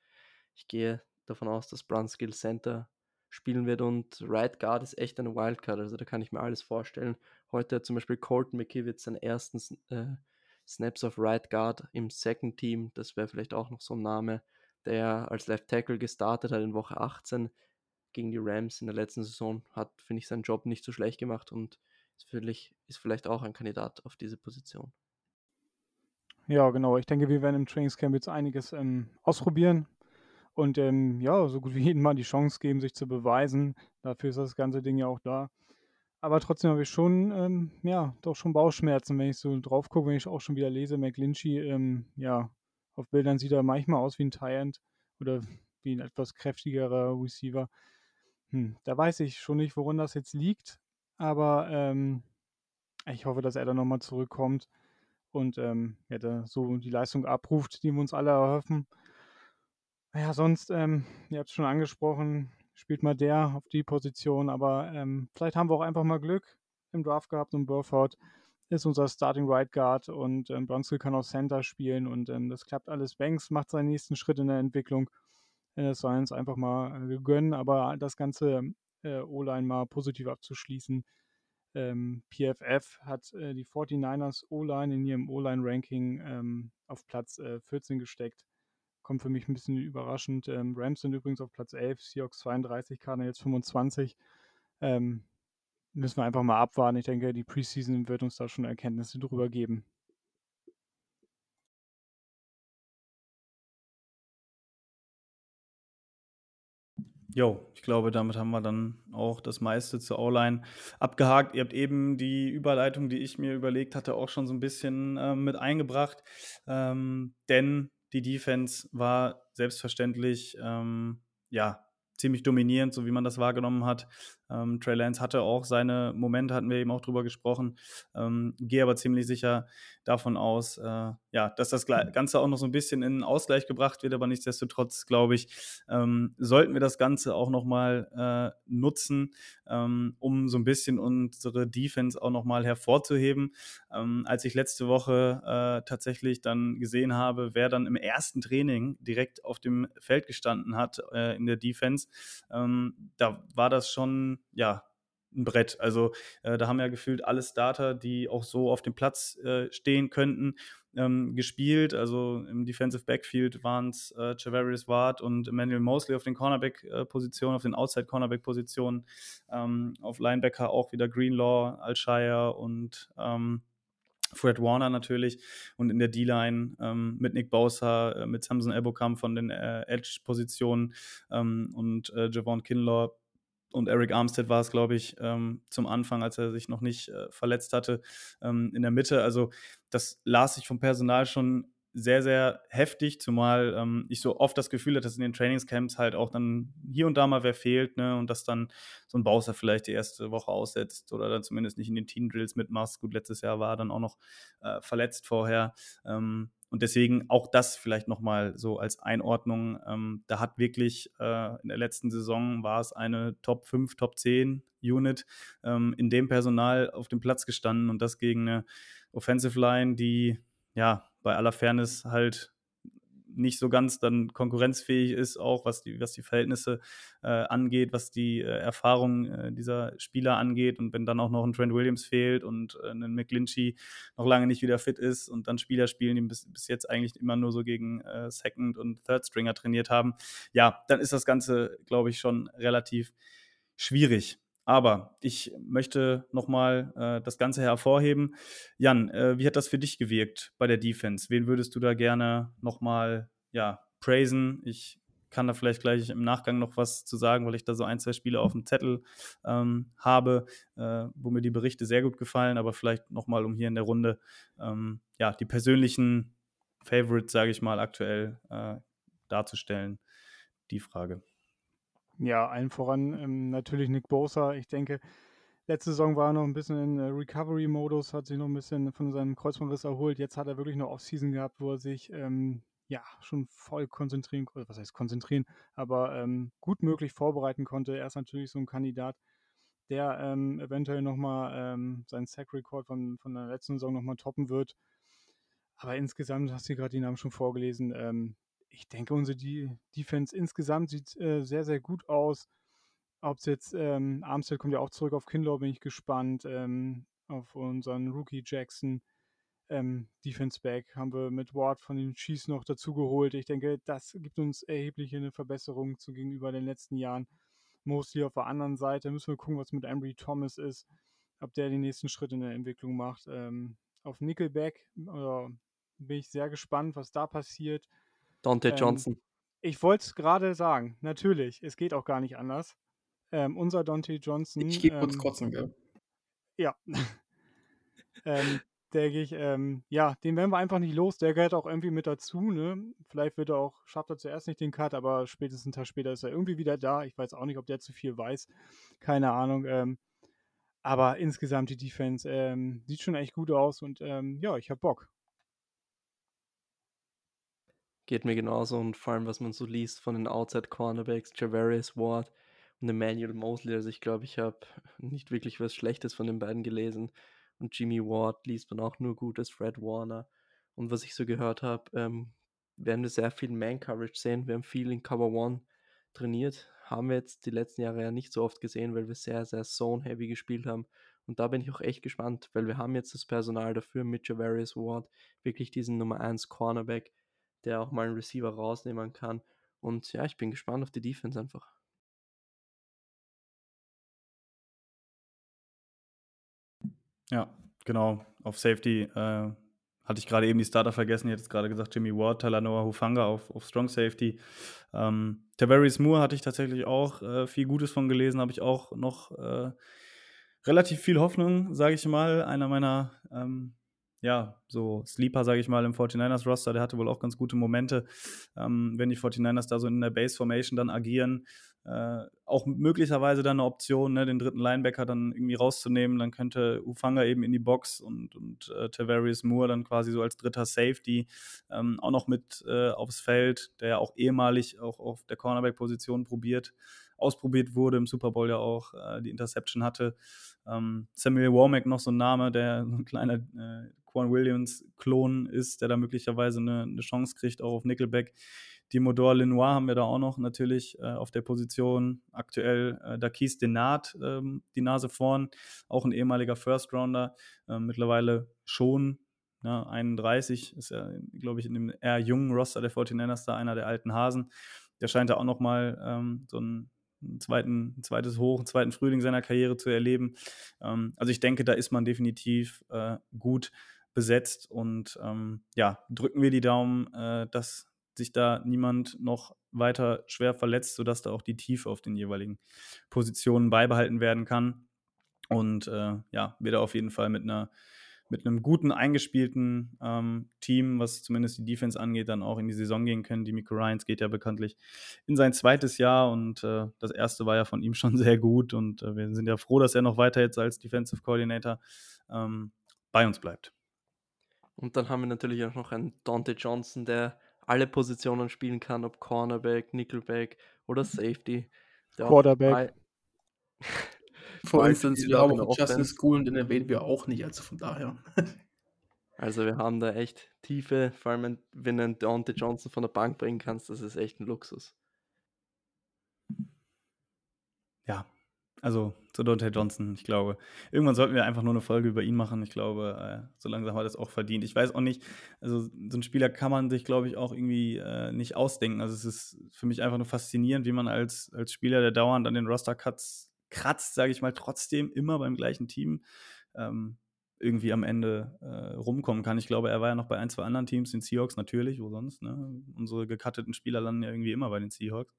Ich gehe davon aus, dass Brunskill Center spielen wird und Right Guard ist echt eine Wildcard, also da kann ich mir alles vorstellen. Heute hat zum Beispiel Colton McKivitz seinen ersten äh, Snaps of Right Guard im Second Team, das wäre vielleicht auch noch so ein Name, der als Left Tackle gestartet hat in Woche 18 gegen die Rams in der letzten Saison, hat, finde ich, seinen Job nicht so schlecht gemacht und ist vielleicht, ist vielleicht auch ein Kandidat auf diese Position. Ja, genau. Ich denke, wir werden im Trainingscamp jetzt einiges ähm, ausprobieren und ähm, ja, so gut wie jedem mal die Chance geben, sich zu beweisen. Dafür ist das ganze Ding ja auch da. Aber trotzdem habe ich schon, ähm, ja, doch schon Bauchschmerzen, wenn ich so drauf gucke, wenn ich auch schon wieder lese, McLinchy, ähm, ja, auf Bildern sieht er manchmal aus wie ein Tyrant oder wie ein etwas kräftigerer Receiver. Hm, da weiß ich schon nicht, woran das jetzt liegt, aber ähm, ich hoffe, dass er da nochmal zurückkommt und ähm, ja, da so die Leistung abruft, die wir uns alle erhoffen. Ja, sonst, ähm, ihr habt es schon angesprochen, spielt mal der auf die Position, aber ähm, vielleicht haben wir auch einfach mal Glück im Draft gehabt und Burford ist unser Starting Right Guard und ähm, Bronskill kann auch Center spielen und ähm, das klappt alles. Banks macht seinen nächsten Schritt in der Entwicklung. NS Science einfach mal äh, gönnen, aber das ganze äh, O-Line mal positiv abzuschließen. Ähm, PFF hat äh, die 49ers O-Line in ihrem O-Line-Ranking ähm, auf Platz äh, 14 gesteckt. Kommt für mich ein bisschen überraschend. Ähm, Rams sind übrigens auf Platz 11, Seahawks 32, Cardinals 25. Ähm, müssen wir einfach mal abwarten. Ich denke, die Preseason wird uns da schon Erkenntnisse drüber geben. Jo, ich glaube, damit haben wir dann auch das meiste zur O-Line abgehakt. Ihr habt eben die Überleitung, die ich mir überlegt hatte, auch schon so ein bisschen äh, mit eingebracht. Ähm, denn die Defense war selbstverständlich ähm, ja ziemlich dominierend, so wie man das wahrgenommen hat. Ähm, Trey Lance hatte auch seine Momente, hatten wir eben auch drüber gesprochen. Ähm, Gehe aber ziemlich sicher davon aus, äh, ja, dass das Ganze auch noch so ein bisschen in Ausgleich gebracht wird, aber nichtsdestotrotz, glaube ich, ähm, sollten wir das Ganze auch nochmal äh, nutzen, ähm, um so ein bisschen unsere Defense auch nochmal hervorzuheben. Ähm, als ich letzte Woche äh, tatsächlich dann gesehen habe, wer dann im ersten Training direkt auf dem Feld gestanden hat äh, in der Defense, ähm, da war das schon ja, ein Brett. Also äh, da haben ja gefühlt alle Starter, die auch so auf dem Platz äh, stehen könnten, ähm, gespielt. Also im Defensive Backfield waren es äh, Javarius Ward und Emmanuel Mosley auf den Cornerback-Positionen, auf den Outside-Cornerback-Positionen. Ähm, auf Linebacker auch wieder Greenlaw, Alshire und ähm, Fred Warner natürlich und in der D-Line ähm, mit Nick Bosa, äh, mit Samson Ebokam von den äh, Edge-Positionen ähm, und äh, Javon Kinlaw und Eric Armstead war es, glaube ich, ähm, zum Anfang, als er sich noch nicht äh, verletzt hatte, ähm, in der Mitte. Also das las ich vom Personal schon sehr, sehr heftig, zumal ähm, ich so oft das Gefühl hatte, dass in den Trainingscamps halt auch dann hier und da mal wer fehlt, ne, und dass dann so ein Bowser vielleicht die erste Woche aussetzt oder dann zumindest nicht in den Team Drills mitmacht. Gut, letztes Jahr war er dann auch noch äh, verletzt vorher. Ähm, und deswegen auch das vielleicht nochmal so als Einordnung. Ähm, da hat wirklich äh, in der letzten Saison war es eine Top 5, Top 10 Unit ähm, in dem Personal auf dem Platz gestanden und das gegen eine Offensive Line, die ja bei aller Fairness halt nicht so ganz dann konkurrenzfähig ist, auch was die, was die Verhältnisse äh, angeht, was die äh, Erfahrung äh, dieser Spieler angeht. Und wenn dann auch noch ein Trent Williams fehlt und äh, ein McGlinchey noch lange nicht wieder fit ist und dann Spieler spielen, die bis, bis jetzt eigentlich immer nur so gegen äh, Second- und Third-Stringer trainiert haben, ja, dann ist das Ganze, glaube ich, schon relativ schwierig. Aber ich möchte nochmal äh, das Ganze hervorheben. Jan, äh, wie hat das für dich gewirkt bei der Defense? Wen würdest du da gerne nochmal ja, praisen? Ich kann da vielleicht gleich im Nachgang noch was zu sagen, weil ich da so ein, zwei Spiele auf dem Zettel ähm, habe, äh, wo mir die Berichte sehr gut gefallen, aber vielleicht nochmal, um hier in der Runde ähm, ja, die persönlichen Favorites, sage ich mal, aktuell äh, darzustellen. Die Frage. Ja, allen voran ähm, natürlich Nick Bosa. Ich denke, letzte Saison war er noch ein bisschen in äh, Recovery-Modus, hat sich noch ein bisschen von seinem Kreuzbandriss erholt. Jetzt hat er wirklich eine Off-Season gehabt, wo er sich ähm, ja schon voll konzentrieren, was heißt konzentrieren, aber ähm, gut möglich vorbereiten konnte. Er ist natürlich so ein Kandidat, der ähm, eventuell nochmal ähm, seinen Sack-Record von, von der letzten Saison nochmal toppen wird. Aber insgesamt hast du gerade die Namen schon vorgelesen. Ähm, ich denke, unsere Defense insgesamt sieht äh, sehr, sehr gut aus. Ob es jetzt, ähm, Armstead kommt ja auch zurück auf Kinlaw, bin ich gespannt. Ähm, auf unseren Rookie Jackson. Ähm, Defense Back haben wir mit Ward von den Chiefs noch dazu geholt. Ich denke, das gibt uns erhebliche eine Verbesserung zu gegenüber den letzten Jahren. Mostly auf der anderen Seite müssen wir gucken, was mit Ambry Thomas ist, ob der den nächsten Schritt in der Entwicklung macht. Ähm, auf Nickelback äh, bin ich sehr gespannt, was da passiert. Dante ähm, Johnson. Ich wollte es gerade sagen, natürlich, es geht auch gar nicht anders. Ähm, unser Dante Johnson. Ich gehe kurz ähm, kotzen, gell? Ja. ähm, denke ich, ähm, ja, den werden wir einfach nicht los. Der gehört auch irgendwie mit dazu, ne? Vielleicht wird er auch, schafft er zuerst nicht den Cut, aber spätestens einen Tag später ist er irgendwie wieder da. Ich weiß auch nicht, ob der zu viel weiß. Keine Ahnung. Ähm, aber insgesamt die Defense ähm, sieht schon echt gut aus und ähm, ja, ich habe Bock. Geht mir genauso und vor allem, was man so liest von den Outside Cornerbacks, Javarius Ward und Emmanuel Mosley. Also ich glaube, ich habe nicht wirklich was Schlechtes von den beiden gelesen. Und Jimmy Ward liest man auch nur Gutes, Fred Warner. Und was ich so gehört habe, ähm, werden wir sehr viel Man-Coverage sehen. Wir haben viel in Cover One trainiert. Haben wir jetzt die letzten Jahre ja nicht so oft gesehen, weil wir sehr, sehr Zone-heavy gespielt haben. Und da bin ich auch echt gespannt, weil wir haben jetzt das Personal dafür mit Javarius Ward, wirklich diesen Nummer 1 Cornerback, der auch mal einen Receiver rausnehmen kann. Und ja, ich bin gespannt auf die Defense einfach. Ja, genau. Auf Safety äh, hatte ich gerade eben die Starter vergessen. Ich hätte gerade gesagt, Jimmy Ward, Talanoa Hufanga auf, auf Strong Safety. Ähm, Tavares Moore hatte ich tatsächlich auch äh, viel Gutes von gelesen, habe ich auch noch äh, relativ viel Hoffnung, sage ich mal. Einer meiner ähm, ja, so Sleeper, sage ich mal, im 49ers-Roster, der hatte wohl auch ganz gute Momente, ähm, wenn die 49ers da so in der Base-Formation dann agieren. Äh, auch möglicherweise dann eine Option, ne, den dritten Linebacker dann irgendwie rauszunehmen. Dann könnte Ufanga eben in die Box und, und äh, Tavarius Moore dann quasi so als dritter Safety ähm, auch noch mit äh, aufs Feld, der ja auch ehemalig auch auf der Cornerback-Position probiert ausprobiert wurde, im Super Bowl ja auch äh, die Interception hatte. Ähm, Samuel Womack noch so ein Name, der so ein kleiner äh, Quan Williams-Klon ist, der da möglicherweise eine, eine, Chance kriegt, auch auf Nickelback. Die Modor Lenoir haben wir da auch noch natürlich äh, auf der Position. Aktuell äh, Dakis Denat, ähm, die Nase vorn, auch ein ehemaliger First-Rounder, äh, mittlerweile schon ja, 31, ist ja, glaube ich, in dem eher jungen Roster der 49ers da einer der alten Hasen. Der scheint da auch noch mal ähm, so ein ein, zweiten, ein zweites Hoch, einen zweiten Frühling seiner Karriere zu erleben. Ähm, also ich denke, da ist man definitiv äh, gut besetzt. Und ähm, ja, drücken wir die Daumen, äh, dass sich da niemand noch weiter schwer verletzt, sodass da auch die Tiefe auf den jeweiligen Positionen beibehalten werden kann. Und äh, ja, wir da auf jeden Fall mit einer mit einem guten, eingespielten ähm, Team, was zumindest die Defense angeht, dann auch in die Saison gehen können. Die Miko Ryans geht ja bekanntlich in sein zweites Jahr und äh, das erste war ja von ihm schon sehr gut und äh, wir sind ja froh, dass er noch weiter jetzt als Defensive Coordinator ähm, bei uns bleibt. Und dann haben wir natürlich auch noch einen Dante Johnson, der alle Positionen spielen kann, ob Cornerback, Nickelback oder Safety. Quarterback. For instance, wir haben auch Justin School und den erwähnen wir auch nicht, also von daher. Also wir haben da echt Tiefe, vor allem wenn du einen Dante Johnson von der Bank bringen kannst, das ist echt ein Luxus. Ja, also zu Dante Johnson, ich glaube, irgendwann sollten wir einfach nur eine Folge über ihn machen. Ich glaube, äh, so langsam hat er das auch verdient. Ich weiß auch nicht, also so ein Spieler kann man sich, glaube ich, auch irgendwie äh, nicht ausdenken. Also es ist für mich einfach nur faszinierend, wie man als, als Spieler, der dauernd an den Roster-Cuts kratzt, sage ich mal, trotzdem immer beim gleichen Team ähm, irgendwie am Ende äh, rumkommen kann. Ich glaube, er war ja noch bei ein, zwei anderen Teams, den Seahawks natürlich, wo sonst. Ne? Unsere gecutteten Spieler landen ja irgendwie immer bei den Seahawks.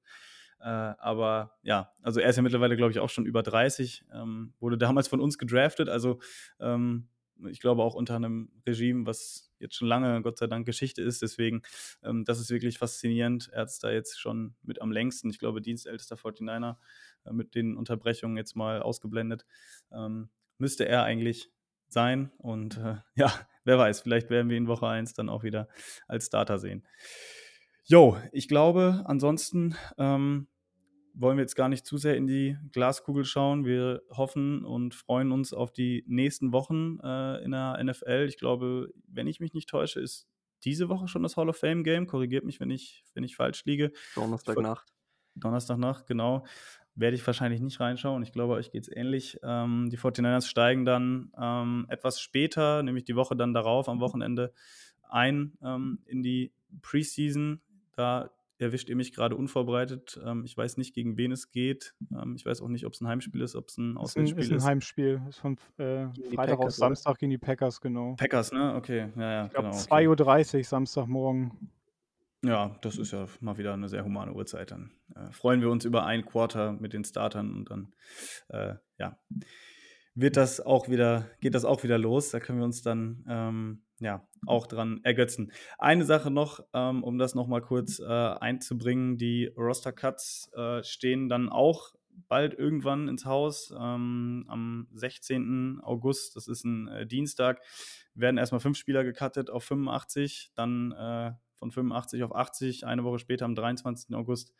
Äh, aber ja, also er ist ja mittlerweile, glaube ich, auch schon über 30, ähm, wurde damals von uns gedraftet. Also ähm, ich glaube auch unter einem Regime, was jetzt schon lange, Gott sei Dank, Geschichte ist. Deswegen, ähm, das ist wirklich faszinierend. Er es da jetzt schon mit am längsten, ich glaube, dienstältester 49er äh, mit den Unterbrechungen jetzt mal ausgeblendet. Ähm, müsste er eigentlich sein. Und äh, ja, wer weiß, vielleicht werden wir ihn Woche 1 dann auch wieder als Starter sehen. Jo, ich glaube, ansonsten ähm, wollen wir jetzt gar nicht zu sehr in die Glaskugel schauen. Wir hoffen und freuen uns auf die nächsten Wochen äh, in der NFL. Ich glaube, wenn ich mich nicht täusche, ist diese Woche schon das Hall of Fame Game. Korrigiert mich, wenn ich, wenn ich falsch liege. Donnerstagnacht. Donnerstagnacht, genau. Werde ich wahrscheinlich nicht reinschauen. Ich glaube, euch geht es ähnlich. Ähm, die 49ers steigen dann ähm, etwas später, nämlich die Woche dann darauf, am Wochenende, ein ähm, in die Preseason. Da erwischt ihr mich gerade unvorbereitet. Ähm, ich weiß nicht, gegen wen es geht. Ähm, ich weiß auch nicht, ob es ein Heimspiel ist, ob es ein Auswärtsspiel ist. Ein, ist ein Heimspiel. Ist von äh, Freitag Packers, auf Samstag oder? gegen die Packers, genau. Packers, ne? Okay, ja, ja. Ich glaube, genau, 2.30 Uhr Samstagmorgen. Ja, das ist ja mal wieder eine sehr humane Uhrzeit. Dann äh, freuen wir uns über ein Quarter mit den Startern und dann, äh, ja, wird das auch wieder, geht das auch wieder los. Da können wir uns dann ähm, ja, auch dran ergötzen. Eine Sache noch, ähm, um das nochmal kurz äh, einzubringen, die Roster-Cuts äh, stehen dann auch bald irgendwann ins Haus. Ähm, am 16. August, das ist ein äh, Dienstag, werden erstmal fünf Spieler gecuttet auf 85, dann äh, von 85 auf 80, eine Woche später am 23. August.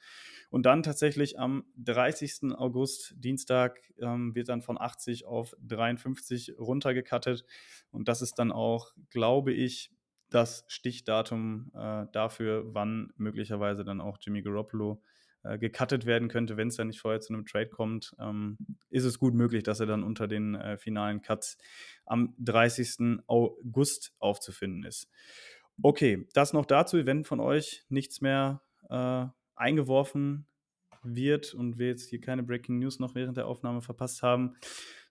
Und dann tatsächlich am 30. August, Dienstag, ähm, wird dann von 80 auf 53 runtergekattet. Und das ist dann auch, glaube ich, das Stichdatum äh, dafür, wann möglicherweise dann auch Jimmy Garoppolo äh, gecuttet werden könnte, wenn es dann nicht vorher zu einem Trade kommt, ähm, ist es gut möglich, dass er dann unter den äh, finalen Cuts am 30. August aufzufinden ist. Okay, das noch dazu, wenn von euch nichts mehr äh, eingeworfen wird und wir jetzt hier keine Breaking News noch während der Aufnahme verpasst haben,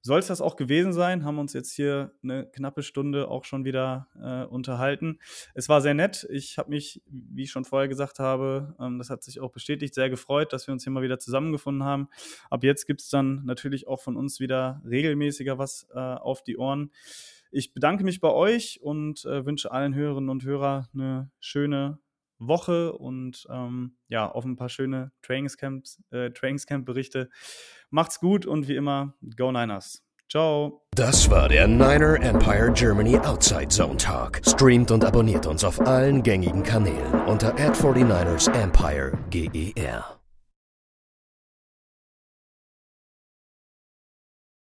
soll es das auch gewesen sein. Haben uns jetzt hier eine knappe Stunde auch schon wieder äh, unterhalten. Es war sehr nett. Ich habe mich, wie ich schon vorher gesagt habe, ähm, das hat sich auch bestätigt, sehr gefreut, dass wir uns hier mal wieder zusammengefunden haben. Ab jetzt gibt es dann natürlich auch von uns wieder regelmäßiger was äh, auf die Ohren. Ich bedanke mich bei euch und äh, wünsche allen Hörerinnen und Hörern eine schöne Woche und ähm, ja, auf ein paar schöne Trainingscamps, äh, Trainingscamp-Berichte. Macht's gut und wie immer, Go Niners. Ciao. Das war der Niner Empire Germany Outside Zone Talk. Streamt und abonniert uns auf allen gängigen Kanälen unter ad 49 ersempire GER.